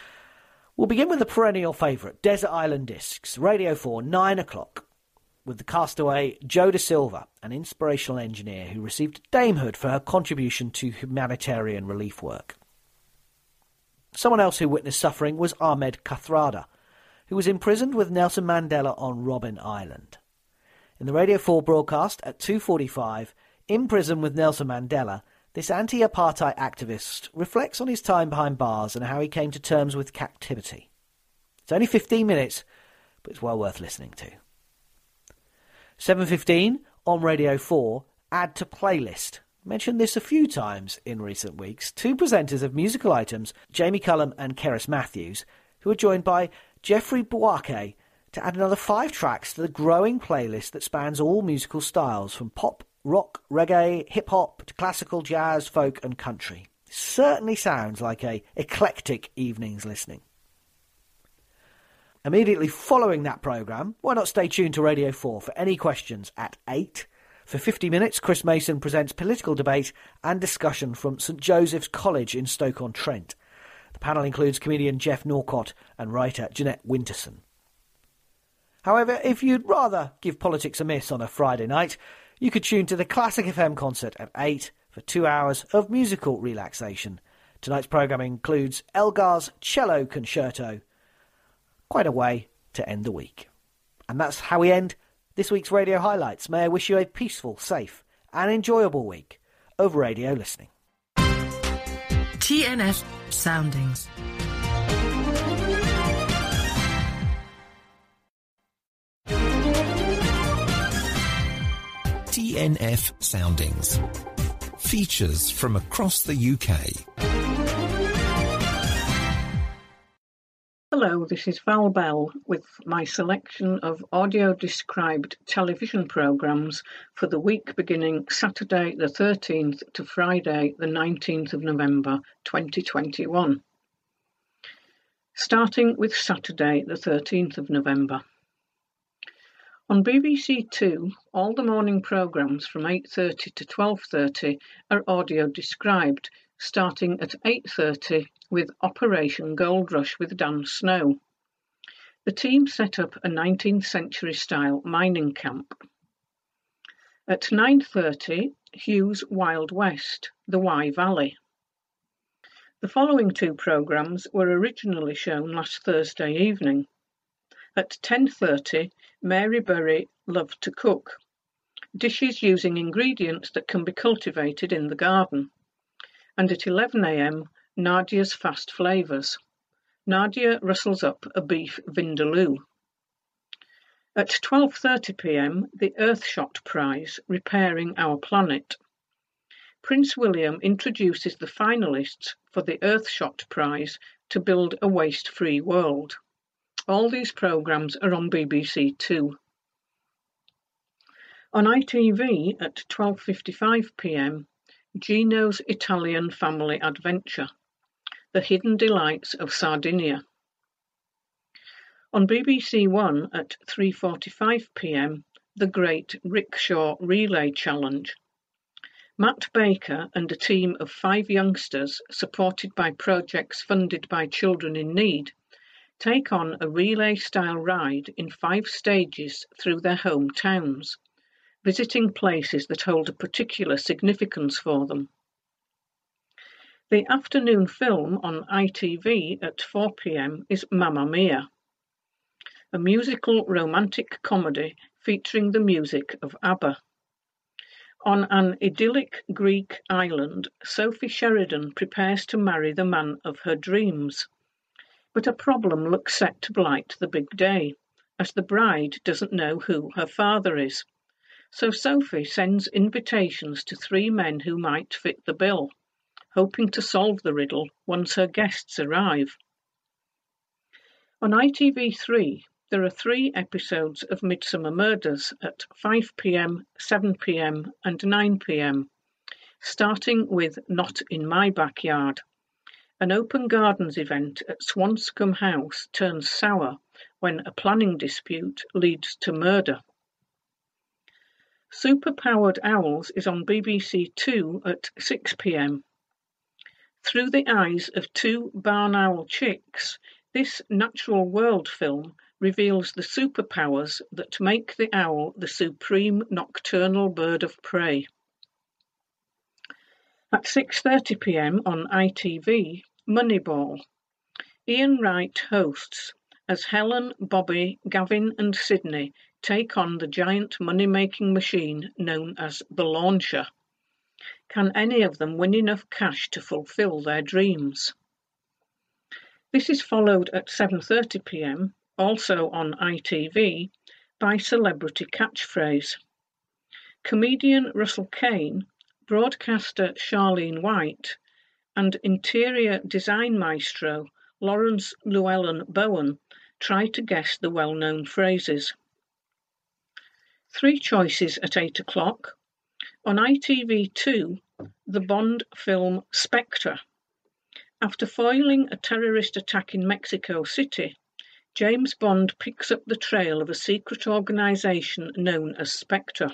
we'll begin with the perennial favourite, Desert Island Discs, Radio 4, 9 o'clock, with the castaway Jo da Silva, an inspirational engineer who received damehood for her contribution to humanitarian relief work. Someone else who witnessed suffering was Ahmed Kathrada, who was imprisoned with Nelson Mandela on Robben Island. In the Radio 4 broadcast at 2.45, In Prison with Nelson Mandela, this anti-apartheid activist reflects on his time behind bars and how he came to terms with captivity. It's only 15 minutes, but it's well worth listening to. 7.15 on Radio 4, add to playlist. Mentioned this a few times in recent weeks. Two presenters of musical items, Jamie Cullum and Cerys Matthews, who are joined by Jeffrey Boakye to add another five tracks to the growing playlist that spans all musical styles from pop rock, reggae, hip hop to classical, jazz, folk, and country. Certainly sounds like a eclectic evening's listening. Immediately following that programme, why not stay tuned to Radio 4 for any questions at 8? For 50 minutes, Chris Mason presents political debate and discussion from St Joseph's College in Stoke-on-Trent. The panel includes comedian Geoff Norcott and writer Jeanette Winterson. However, if you'd rather give politics a miss on a Friday night, you could tune to the Classic FM concert at 8 for two hours of musical relaxation. Tonight's programme includes Elgar's Cello Concerto. Quite a way to end the week. And that's how we end this week's radio highlights. May I wish you a peaceful, safe, and enjoyable week of radio listening. TNF Soundings. TNF Soundings. Features from across the UK. Hello, this is Val Bell with my selection of audio described television programmes for the week beginning Saturday the 13th to Friday the 19th of November 2021. Starting with Saturday the 13th of November. On BBC Two, all the morning programmes from 8.30 to 12.30 are audio described, starting at 8.30 with Operation Gold Rush with Dan Snow. The team set up a 19th century style mining camp. At 9.30, Hugh's Wild West, the Wye Valley. The following two programmes were originally shown last Thursday evening. At 10.30, Mary Berry loved to cook. Dishes using ingredients that can be cultivated in the garden. And at 11am, Nadiya's Fast Flavours. Nadiya rustles up a beef vindaloo. At 12.30pm, the Earthshot Prize, Repairing Our Planet. Prince William introduces the finalists for the Earthshot Prize to build a waste-free world. All these programmes are on BBC Two. On ITV at 12.55pm, Gino's Italian Family Adventure, The Hidden Delights of Sardinia. On BBC One at 3.45pm, The Great Rickshaw Relay Challenge. Matt Baker and a team of five youngsters, supported by projects funded by Children in Need, take on a relay-style ride in five stages through their home towns. Visiting places that hold a particular significance for them. The afternoon film on ITV at 4 pm is Mamma Mia, a musical romantic comedy featuring the music of ABBA. On an idyllic Greek island, Sophie Sheridan prepares to marry the man of her dreams. But a problem looks set to blight the big day, as the bride doesn't know who her father is. So Sophie sends invitations to three men who might fit the bill hoping to solve the riddle once her guests arrive. On ITV3, there are three episodes of Midsomer Murders at 5pm, 7pm, and 9pm, starting with Not in My Backyard. An open gardens event at Swanscombe House turns sour when a planning dispute leads to murder. Superpowered Owls is on BBC Two at 6pm. Through the eyes of two barn owl chicks, this natural world film reveals the superpowers that make the owl the supreme nocturnal bird of prey. At 6:30 p.m. on ITV, Moneyball. Ian Wright hosts as Helen, Bobby, Gavin and Sydney take on the giant money-making machine known as the Launcher. Can any of them win enough cash to fulfill their dreams? This is followed at 7:30 p.m., also on ITV, by Celebrity Catchphrase. Comedian Russell Kane, broadcaster Charlene White, and interior design maestro Laurence Llewelyn Bowen try to guess the well-known phrases. Three choices at 8 o'clock on ITV2, the Bond film Spectre. After foiling a terrorist attack in Mexico City, James Bond picks up the trail of a secret organization known as Spectre.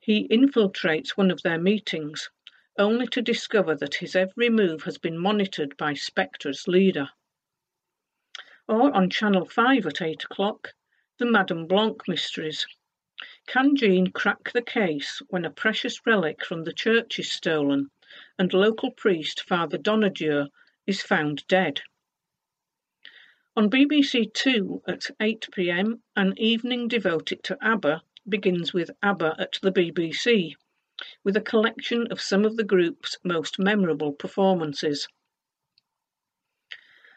He infiltrates one of their meetings, only to discover that his every move has been monitored by Spectre's leader. Or on Channel 5 at 8 o'clock, the Madame Blanc mysteries. Can Jean crack the case when a precious relic from the church is stolen and local priest Father Donadieu is found dead? On BBC Two at 8 pm, an evening devoted to ABBA begins with ABBA at the BBC, with a collection of some of the group's most memorable performances.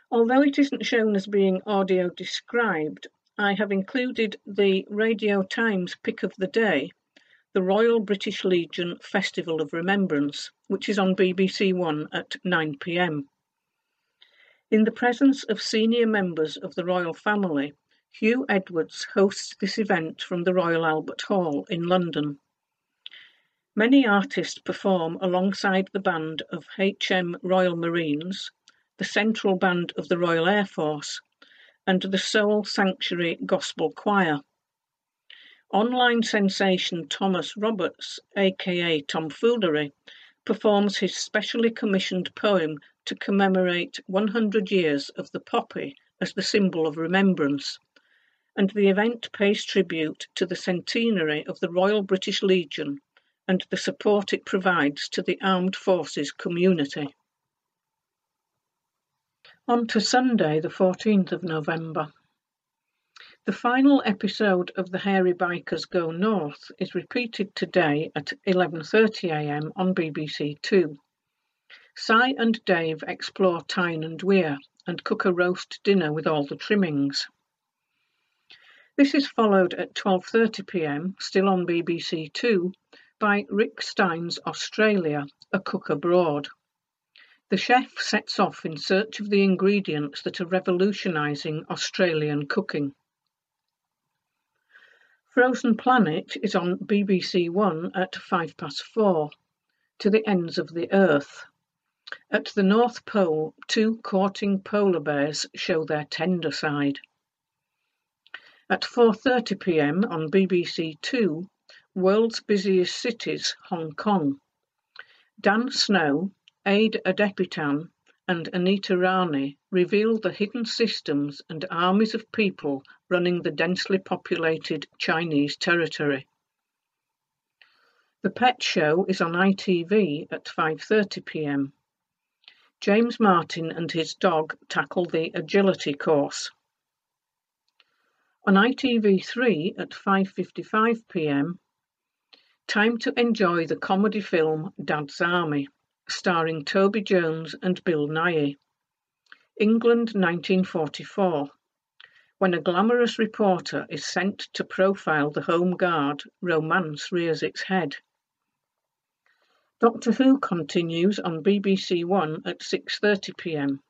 Although it isn't shown as being audio described, I have included the Radio Times pick of the day, the Royal British Legion Festival of Remembrance, which is on BBC One at 9 pm. In the presence of senior members of the royal family, Huw Edwards hosts this event from the Royal Albert Hall in London. Many artists perform alongside the band of HM Royal Marines, the Central Band of the Royal Air Force, and the Soul Sanctuary Gospel Choir. Online sensation Thomas Roberts, aka Tomfoolery, performs his specially commissioned poem to commemorate 100 years of the poppy as the symbol of remembrance, and the event pays tribute to the centenary of the Royal British Legion and the support it provides to the armed forces community. On to Sunday, the 14th of November. The final episode of The Hairy Bikers Go North is repeated today at 11.30am on BBC Two. Si and Dave explore Tyne and Wear and cook a roast dinner with all the trimmings. This is followed at 12.30pm, still on BBC Two, by Rick Stein's Australia, A Cook Abroad. The chef sets off in search of the ingredients that are revolutionizing Australian cooking. Frozen Planet is on BBC One at five past four, To the Ends of the Earth. At the North Pole, two courting polar bears show their tender side. At 4:30 p.m. on BBC Two, World's Busiest Cities, Hong Kong. Dan Snow, Ade Adepitan and Anita Rani reveal the hidden systems and armies of people running the densely populated Chinese territory. The Pet Show is on ITV at 5:30 p.m. James Martin and his dog tackle the agility course. On ITV3 at 5:55 p.m. Time to enjoy the comedy film Dad's Army, starring Toby Jones and Bill Nighy. England 1944. When a glamorous reporter is sent to profile the Home Guard, romance rears its head. Doctor Who continues on BBC One at 6:30 p.m.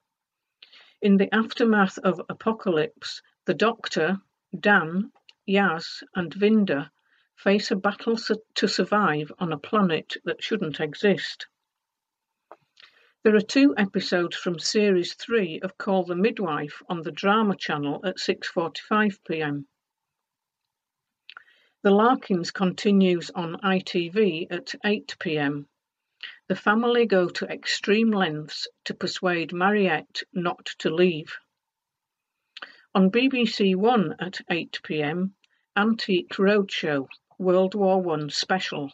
In the aftermath of Apocalypse, the Doctor, Dan, Yaz, and Vinder face a battle to survive on a planet that shouldn't exist. There are two episodes from series 3 of Call the Midwife on the Drama Channel at 6:45 p.m. The Larkins continues on ITV at 8 p.m. The family go to extreme lengths to persuade Mariette not to leave. On BBC One at 8 pm, Antique Roadshow World War One special.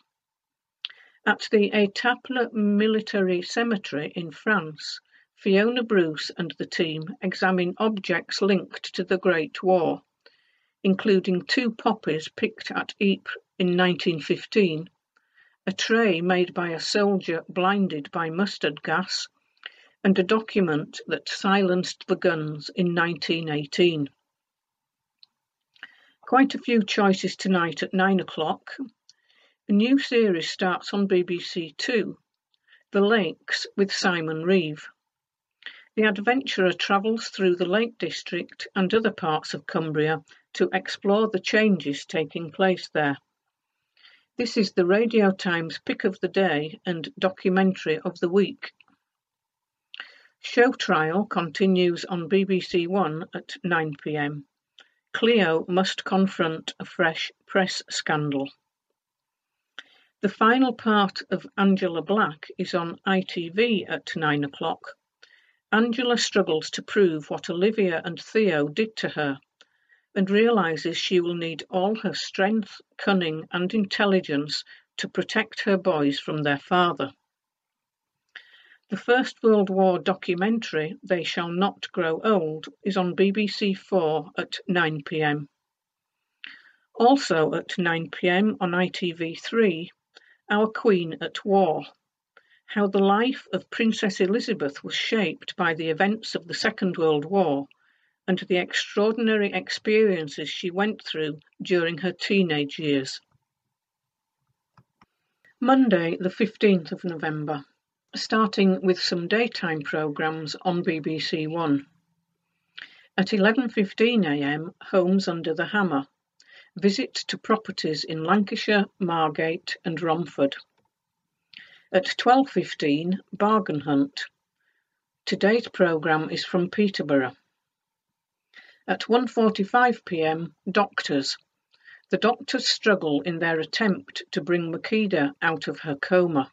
At the Étaples Military Cemetery in France, Fiona Bruce and the team examine objects linked to the Great War, including two poppies picked at Ypres in 1915 a tray made by a soldier blinded by mustard gas, and a document that silenced the guns in 1918. Quite a few choices tonight at nine o'clock. A new series starts on BBC Two, The Lakes with Simon Reeve. The adventurer travels through the Lake District and other parts of Cumbria to explore the changes taking place there. This is the Radio Times Pick of the Day and Documentary of the Week. Show Trial continues on BBC One at 9 pm. Cleo must confront a fresh press scandal. The final part of Angela Black is on ITV at 9 o'clock. Angela struggles to prove what Olivia and Theo did to her and realizes she will need all her strength, cunning, and intelligence to protect her boys from their father. The First World War documentary, They Shall Not Grow Old, is on BBC Four at 9 pm. Also at 9 pm on ITV3, Our Queen at War. How the life of Princess Elizabeth was shaped by the events of the Second World War and the extraordinary experiences she went through during her teenage years. Monday, the 15th of November, starting with some daytime programmes on BBC One. At 11.15am, Homes Under the Hammer. Visit to properties in Lancashire, Margate and Romford. At 12.15, Bargain Hunt. Today's programme is from Peterborough. At 1:45 p.m. Doctors. The doctors struggle in their attempt to bring Makeda out of her coma.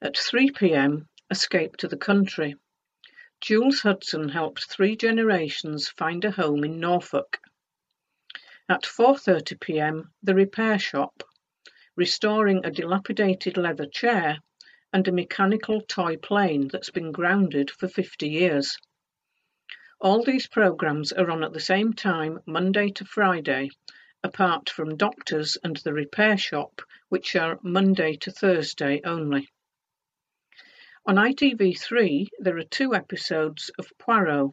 At 3 p.m. Escape to the country. Jules Hudson helped three generations find a home in Norfolk. At 4:30 p.m. The Repair Shop. Restoring a dilapidated leather chair and a mechanical toy plane that's been grounded for 50 years. All these programs are on at the same time Monday to Friday, apart from Doctors and The Repair Shop, which are Monday to Thursday only. On ITV3 there are two episodes of Poirot,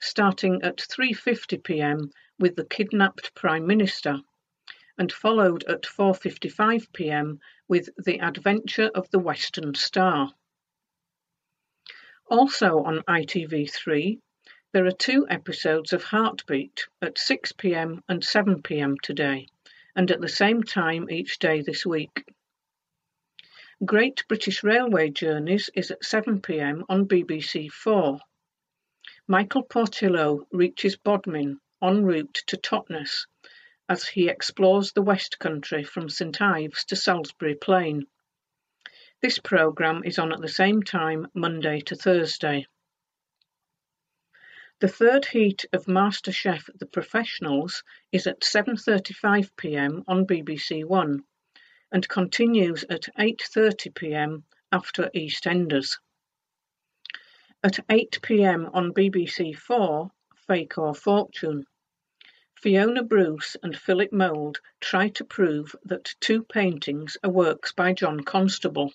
starting at 3:50 p.m. with the kidnapped Prime Minister, and followed at 4:55 p.m. with The Adventure of the Western Star. Also on ITV3 there are two episodes of Heartbeat at 6 pm and 7 pm today, and at the same time each day this week. Great British Railway Journeys is at 7 pm on BBC Four. Michael Portillo reaches Bodmin en route to Totnes as he explores the West Country from St Ives to Salisbury Plain. This programme is on at the same time Monday to Thursday. The third heat of MasterChef The Professionals is at 7:35 p.m. on BBC 1 and continues at 8:30 p.m. after EastEnders. At 8 p.m. on BBC 4 Fake or Fortune, Fiona Bruce and Philip Mould try to prove that two paintings are works by John Constable.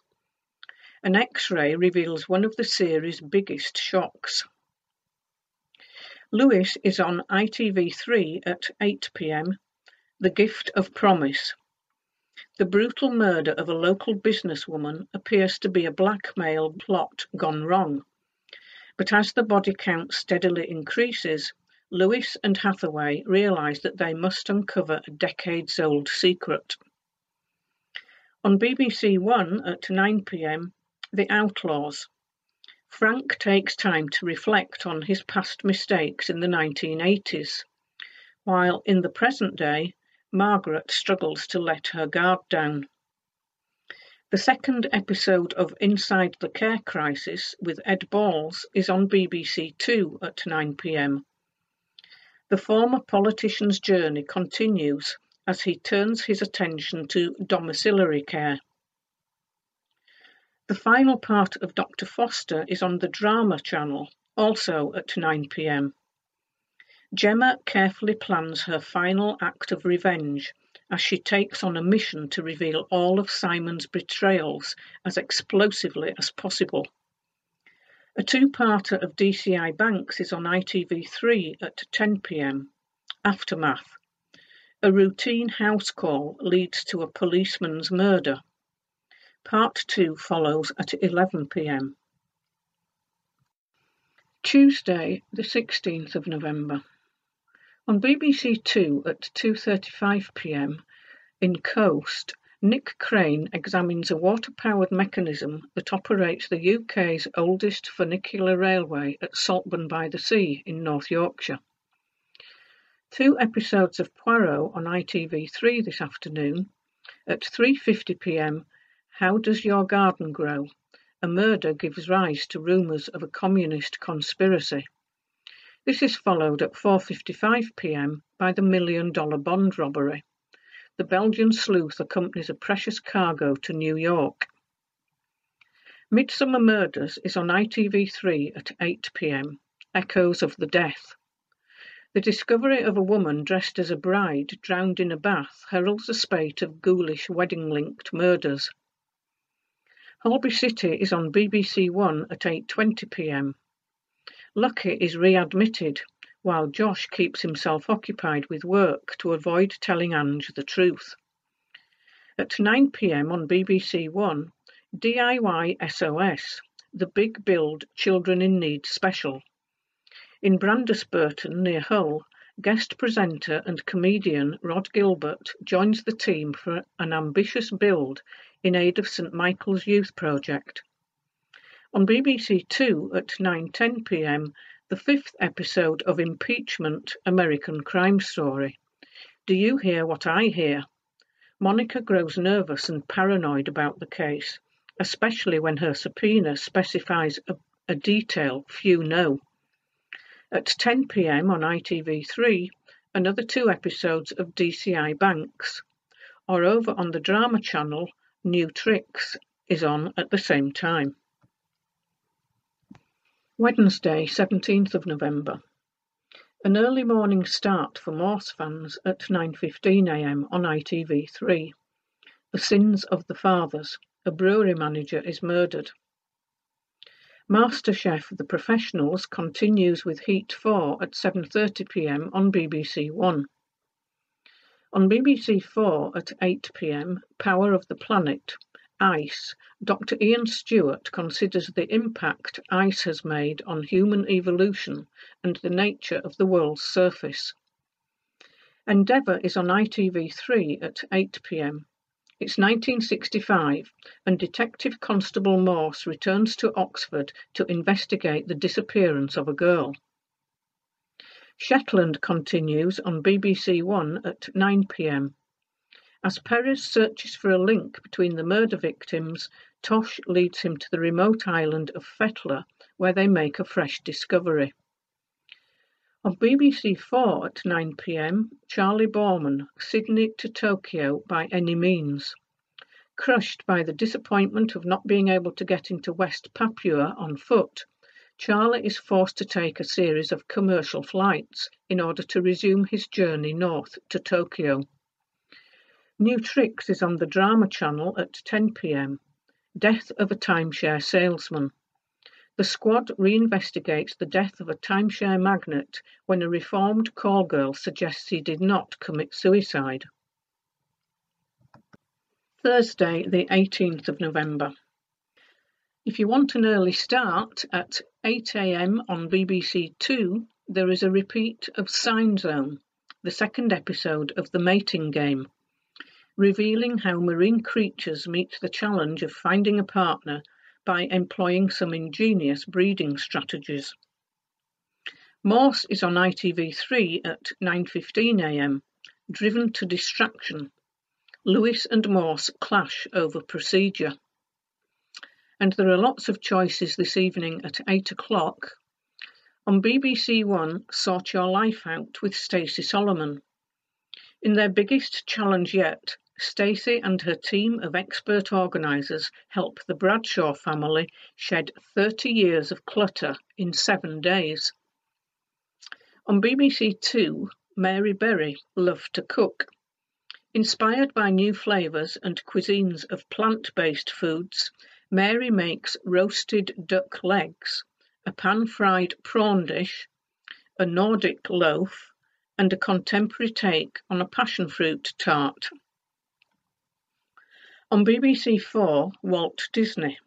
An X-ray reveals one of the series' biggest shocks. Lewis is on ITV3 at 8 pm. The Gift of Promise. The brutal murder of a local businesswoman appears to be a blackmail plot gone wrong. But as the body count steadily increases, Lewis and Hathaway realise that they must uncover a decades old secret. On BBC One at 9pm, The Outlaws. Frank takes time to reflect on his past mistakes in the 1980s, while in the present day, Margaret struggles to let her guard down. The second episode of Inside the Care Crisis with Ed Balls is on BBC Two at 9pm. The former politician's journey continues as he turns his attention to domiciliary care. The final part of Dr. Foster is on the Drama Channel, also at 9pm. Gemma carefully plans her final act of revenge as she takes on a mission to reveal all of Simon's betrayals as explosively as possible. A two-parter of DCI Banks is on ITV3 at 10pm. Aftermath. A routine house call leads to a policeman's murder. Part 2 follows at 11pm. Tuesday, the 16th of November. On BBC Two at 2.35pm, in Coast, Nick Crane examines a water-powered mechanism that operates the UK's oldest funicular railway at Saltburn-by-the-Sea in North Yorkshire. Two episodes of Poirot on ITV3 this afternoon. At 3.50pm, How Does Your Garden Grow? A murder gives rise to rumours of a communist conspiracy. This is followed at 4.55pm by the Million Dollar Bond Robbery. The Belgian sleuth accompanies a precious cargo to New York. Midsomer Murders is on ITV3 at 8pm. Echoes of the Death. The discovery of a woman dressed as a bride drowned in a bath heralds a spate of ghoulish wedding-linked murders. Holby City is on BBC One at 8.20pm. Lucky is readmitted, while Josh keeps himself occupied with work to avoid telling Ange the truth. At 9pm on BBC One, DIY SOS, the Big Build Children in Need special. In Brandesburton near Hull, guest presenter and comedian Rhod Gilbert joins the team for an ambitious build in aid of St Michael's Youth Project. On BBC Two at 9.10pm, the fifth episode of Impeachment American Crime Story. Do you hear what I hear? Monica grows nervous and paranoid about the case, especially when her subpoena specifies a, a detail few know. At 10pm on ITV3, another two episodes of DCI Banks. Or over on the drama channel, New Tricks is on at the same time. Wednesday, 17th of November. An early morning start for Morse fans at 9.15am on ITV3. The Sins of the Fathers. A brewery manager is murdered. MasterChef The Professionals continues with Heat 4 at 7.30pm on BBC One. On BBC Four at 8pm, Power of the Planet. Ice. Dr. Iain Stewart considers the impact ice has made on human evolution and the nature of the world's surface. Endeavour is on ITV3 at 8pm. It's 1965 and Detective Constable Morse returns to Oxford to investigate the disappearance of a girl. Shetland continues on BBC One at 9pm. As Perez searches for a link between the murder victims, Tosh leads him to the remote island of Fetlar, where they make a fresh discovery. On BBC Four at 9pm, Charlie Boorman, Sydney to Tokyo by any means. Crushed by the disappointment of not being able to get into West Papua on foot, Charlie is forced to take a series of commercial flights in order to resume his journey north to Tokyo. New Tricks is on the Drama Channel at 10 pm. Death of a Timeshare Salesman. The squad reinvestigates the death of a timeshare magnate when a reformed call girl suggests he did not commit suicide. Thursday, the 18th of November. If you want an early start at 8am on BBC Two, there is a repeat of Sign Zone, the second episode of The Mating Game, revealing how marine creatures meet the challenge of finding a partner by employing some ingenious breeding strategies. Morse is on ITV3 at 9.15am, driven to distraction. Lewis and Morse clash over procedure. And there are lots of choices this evening at 8 o'clock. On BBC One, Sort Your Life Out with Stacey Solomon. In their biggest challenge yet, Stacey and her team of expert organisers help the Bradshaw family shed 30 years of clutter in seven days. On BBC Two, Mary Berry Love to Cook. Inspired by new flavours and cuisines of plant-based foods, Mary makes roasted duck legs, a pan-fried prawn dish, a Nordic loaf, and a contemporary take on a passion fruit tart. On BBC Four, Walt Disney.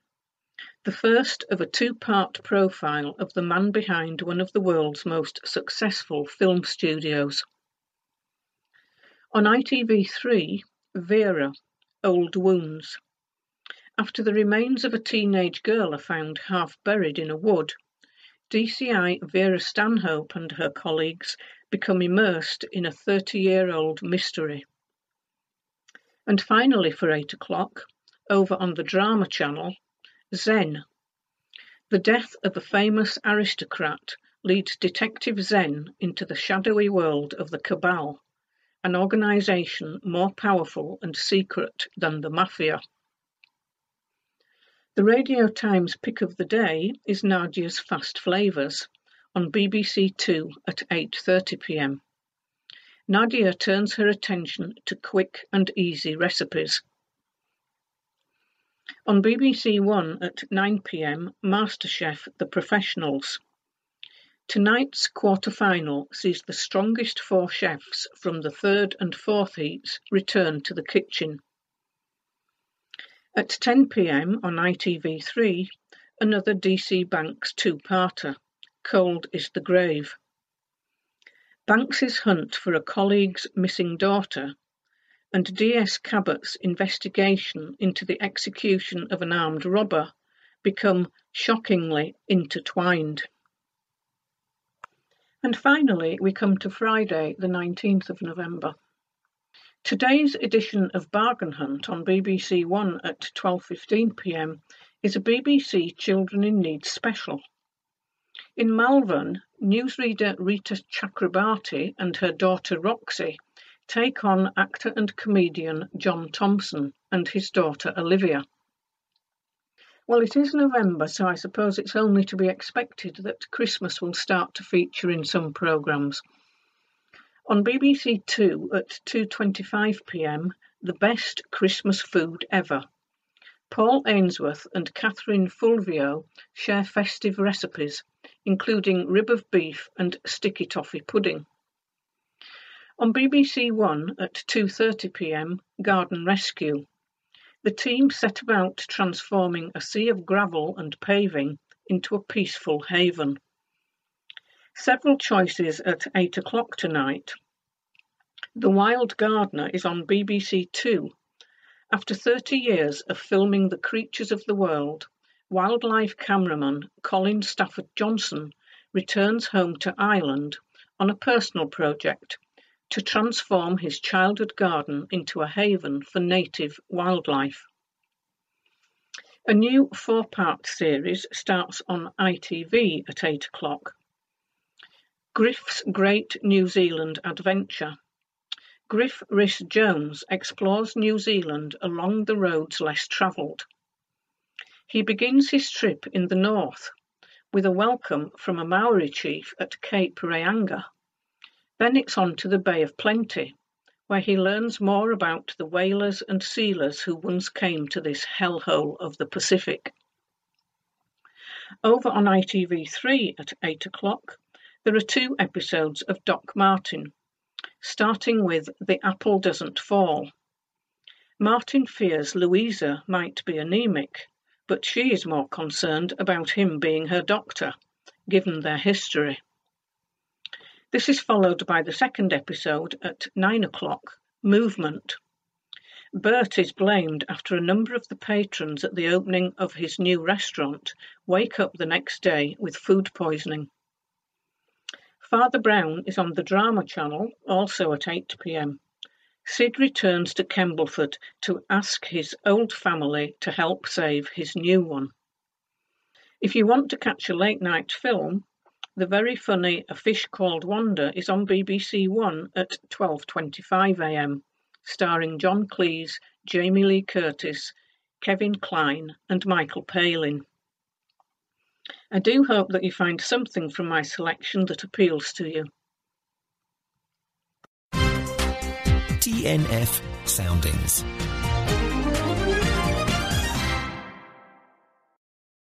The first of a two-part profile of the man behind one of the world's most successful film studios. On ITV3, Vera, Old Wounds. After the remains of a teenage girl are found half buried in a wood, DCI Vera Stanhope and her colleagues become immersed in a 30-year-old mystery. And finally for eight o'clock, over on the Drama Channel, Zen. The death of a famous aristocrat leads Detective Zen into the shadowy world of the Cabal, an organisation more powerful and secret than the Mafia. The Radio Times pick of the day is Nadiya's Fast Flavours on BBC Two at 8:30 p.m. Nadiya turns her attention to quick and easy recipes. On BBC One at 9 pm, MasterChef The Professionals. Tonight's quarter-final sees the strongest four chefs from the third and fourth heats return to the kitchen. At 10 pm on ITV3, another DC Banks two-parter, Cold is the Grave. Banks's hunt for a colleague's missing daughter and D.S. Cabbot's investigation into the execution of an armed robber become shockingly intertwined. And finally, we come to Friday, the 19th of November. Today's edition of Bargain Hunt on BBC One at 12:15 p.m. is a BBC Children in Need special. In Malvern, newsreader Reeta Chakrabarti and her daughter Roxy take on actor and comedian John Thomson and his daughter Olivia. Well, it is November, so I suppose it's only to be expected that Christmas will start to feature in some programmes. On BBC Two at 2:25 p.m., the best Christmas food ever. Paul Ainsworth and Catherine Fulvio share festive recipes including rib of beef and sticky toffee pudding. On BBC One at 2:30 p.m. Garden Rescue. The team set about transforming a sea of gravel and paving into a peaceful haven. Several choices at 8 o'clock tonight. The Wild Gardener is on BBC Two. After 30 years of filming the creatures of the world, Wildlife cameraman Colin Stafford Johnson returns home to Ireland on a personal project to transform his childhood garden into a haven for native wildlife. A new four-part series starts on ITV at 8 o'clock. Griff's Great New Zealand Adventure. Griff Rhys Jones explores New Zealand along the roads less travelled. He begins his trip in the north with a welcome from a Maori chief at Cape Reinga. Then it's on to the Bay of Plenty, where he learns more about the whalers and sealers who once came to this hellhole of the Pacific. Over on ITV3 at 8 o'clock, there are two episodes of Doc Martin, starting with The Apple Doesn't Fall. Martin fears Louisa might be anemic, but she is more concerned about him being her doctor, given their history. This is followed by the second episode at 9 o'clock, Movement. Bert is blamed after a number of the patrons at the opening of his new restaurant wake up the next day with food poisoning. Father Brown is on the Drama Channel, also at 8 pm. Sid returns to Kembleford to ask his old family to help save his new one. If you want to catch a late night film, the very funny A Fish Called Wanda is on BBC One at 12:25 a.m., starring John Cleese, Jamie Lee Curtis, Kevin Kline, and Michael Palin. I do hope that you find something from my selection that appeals to you. TNF Soundings.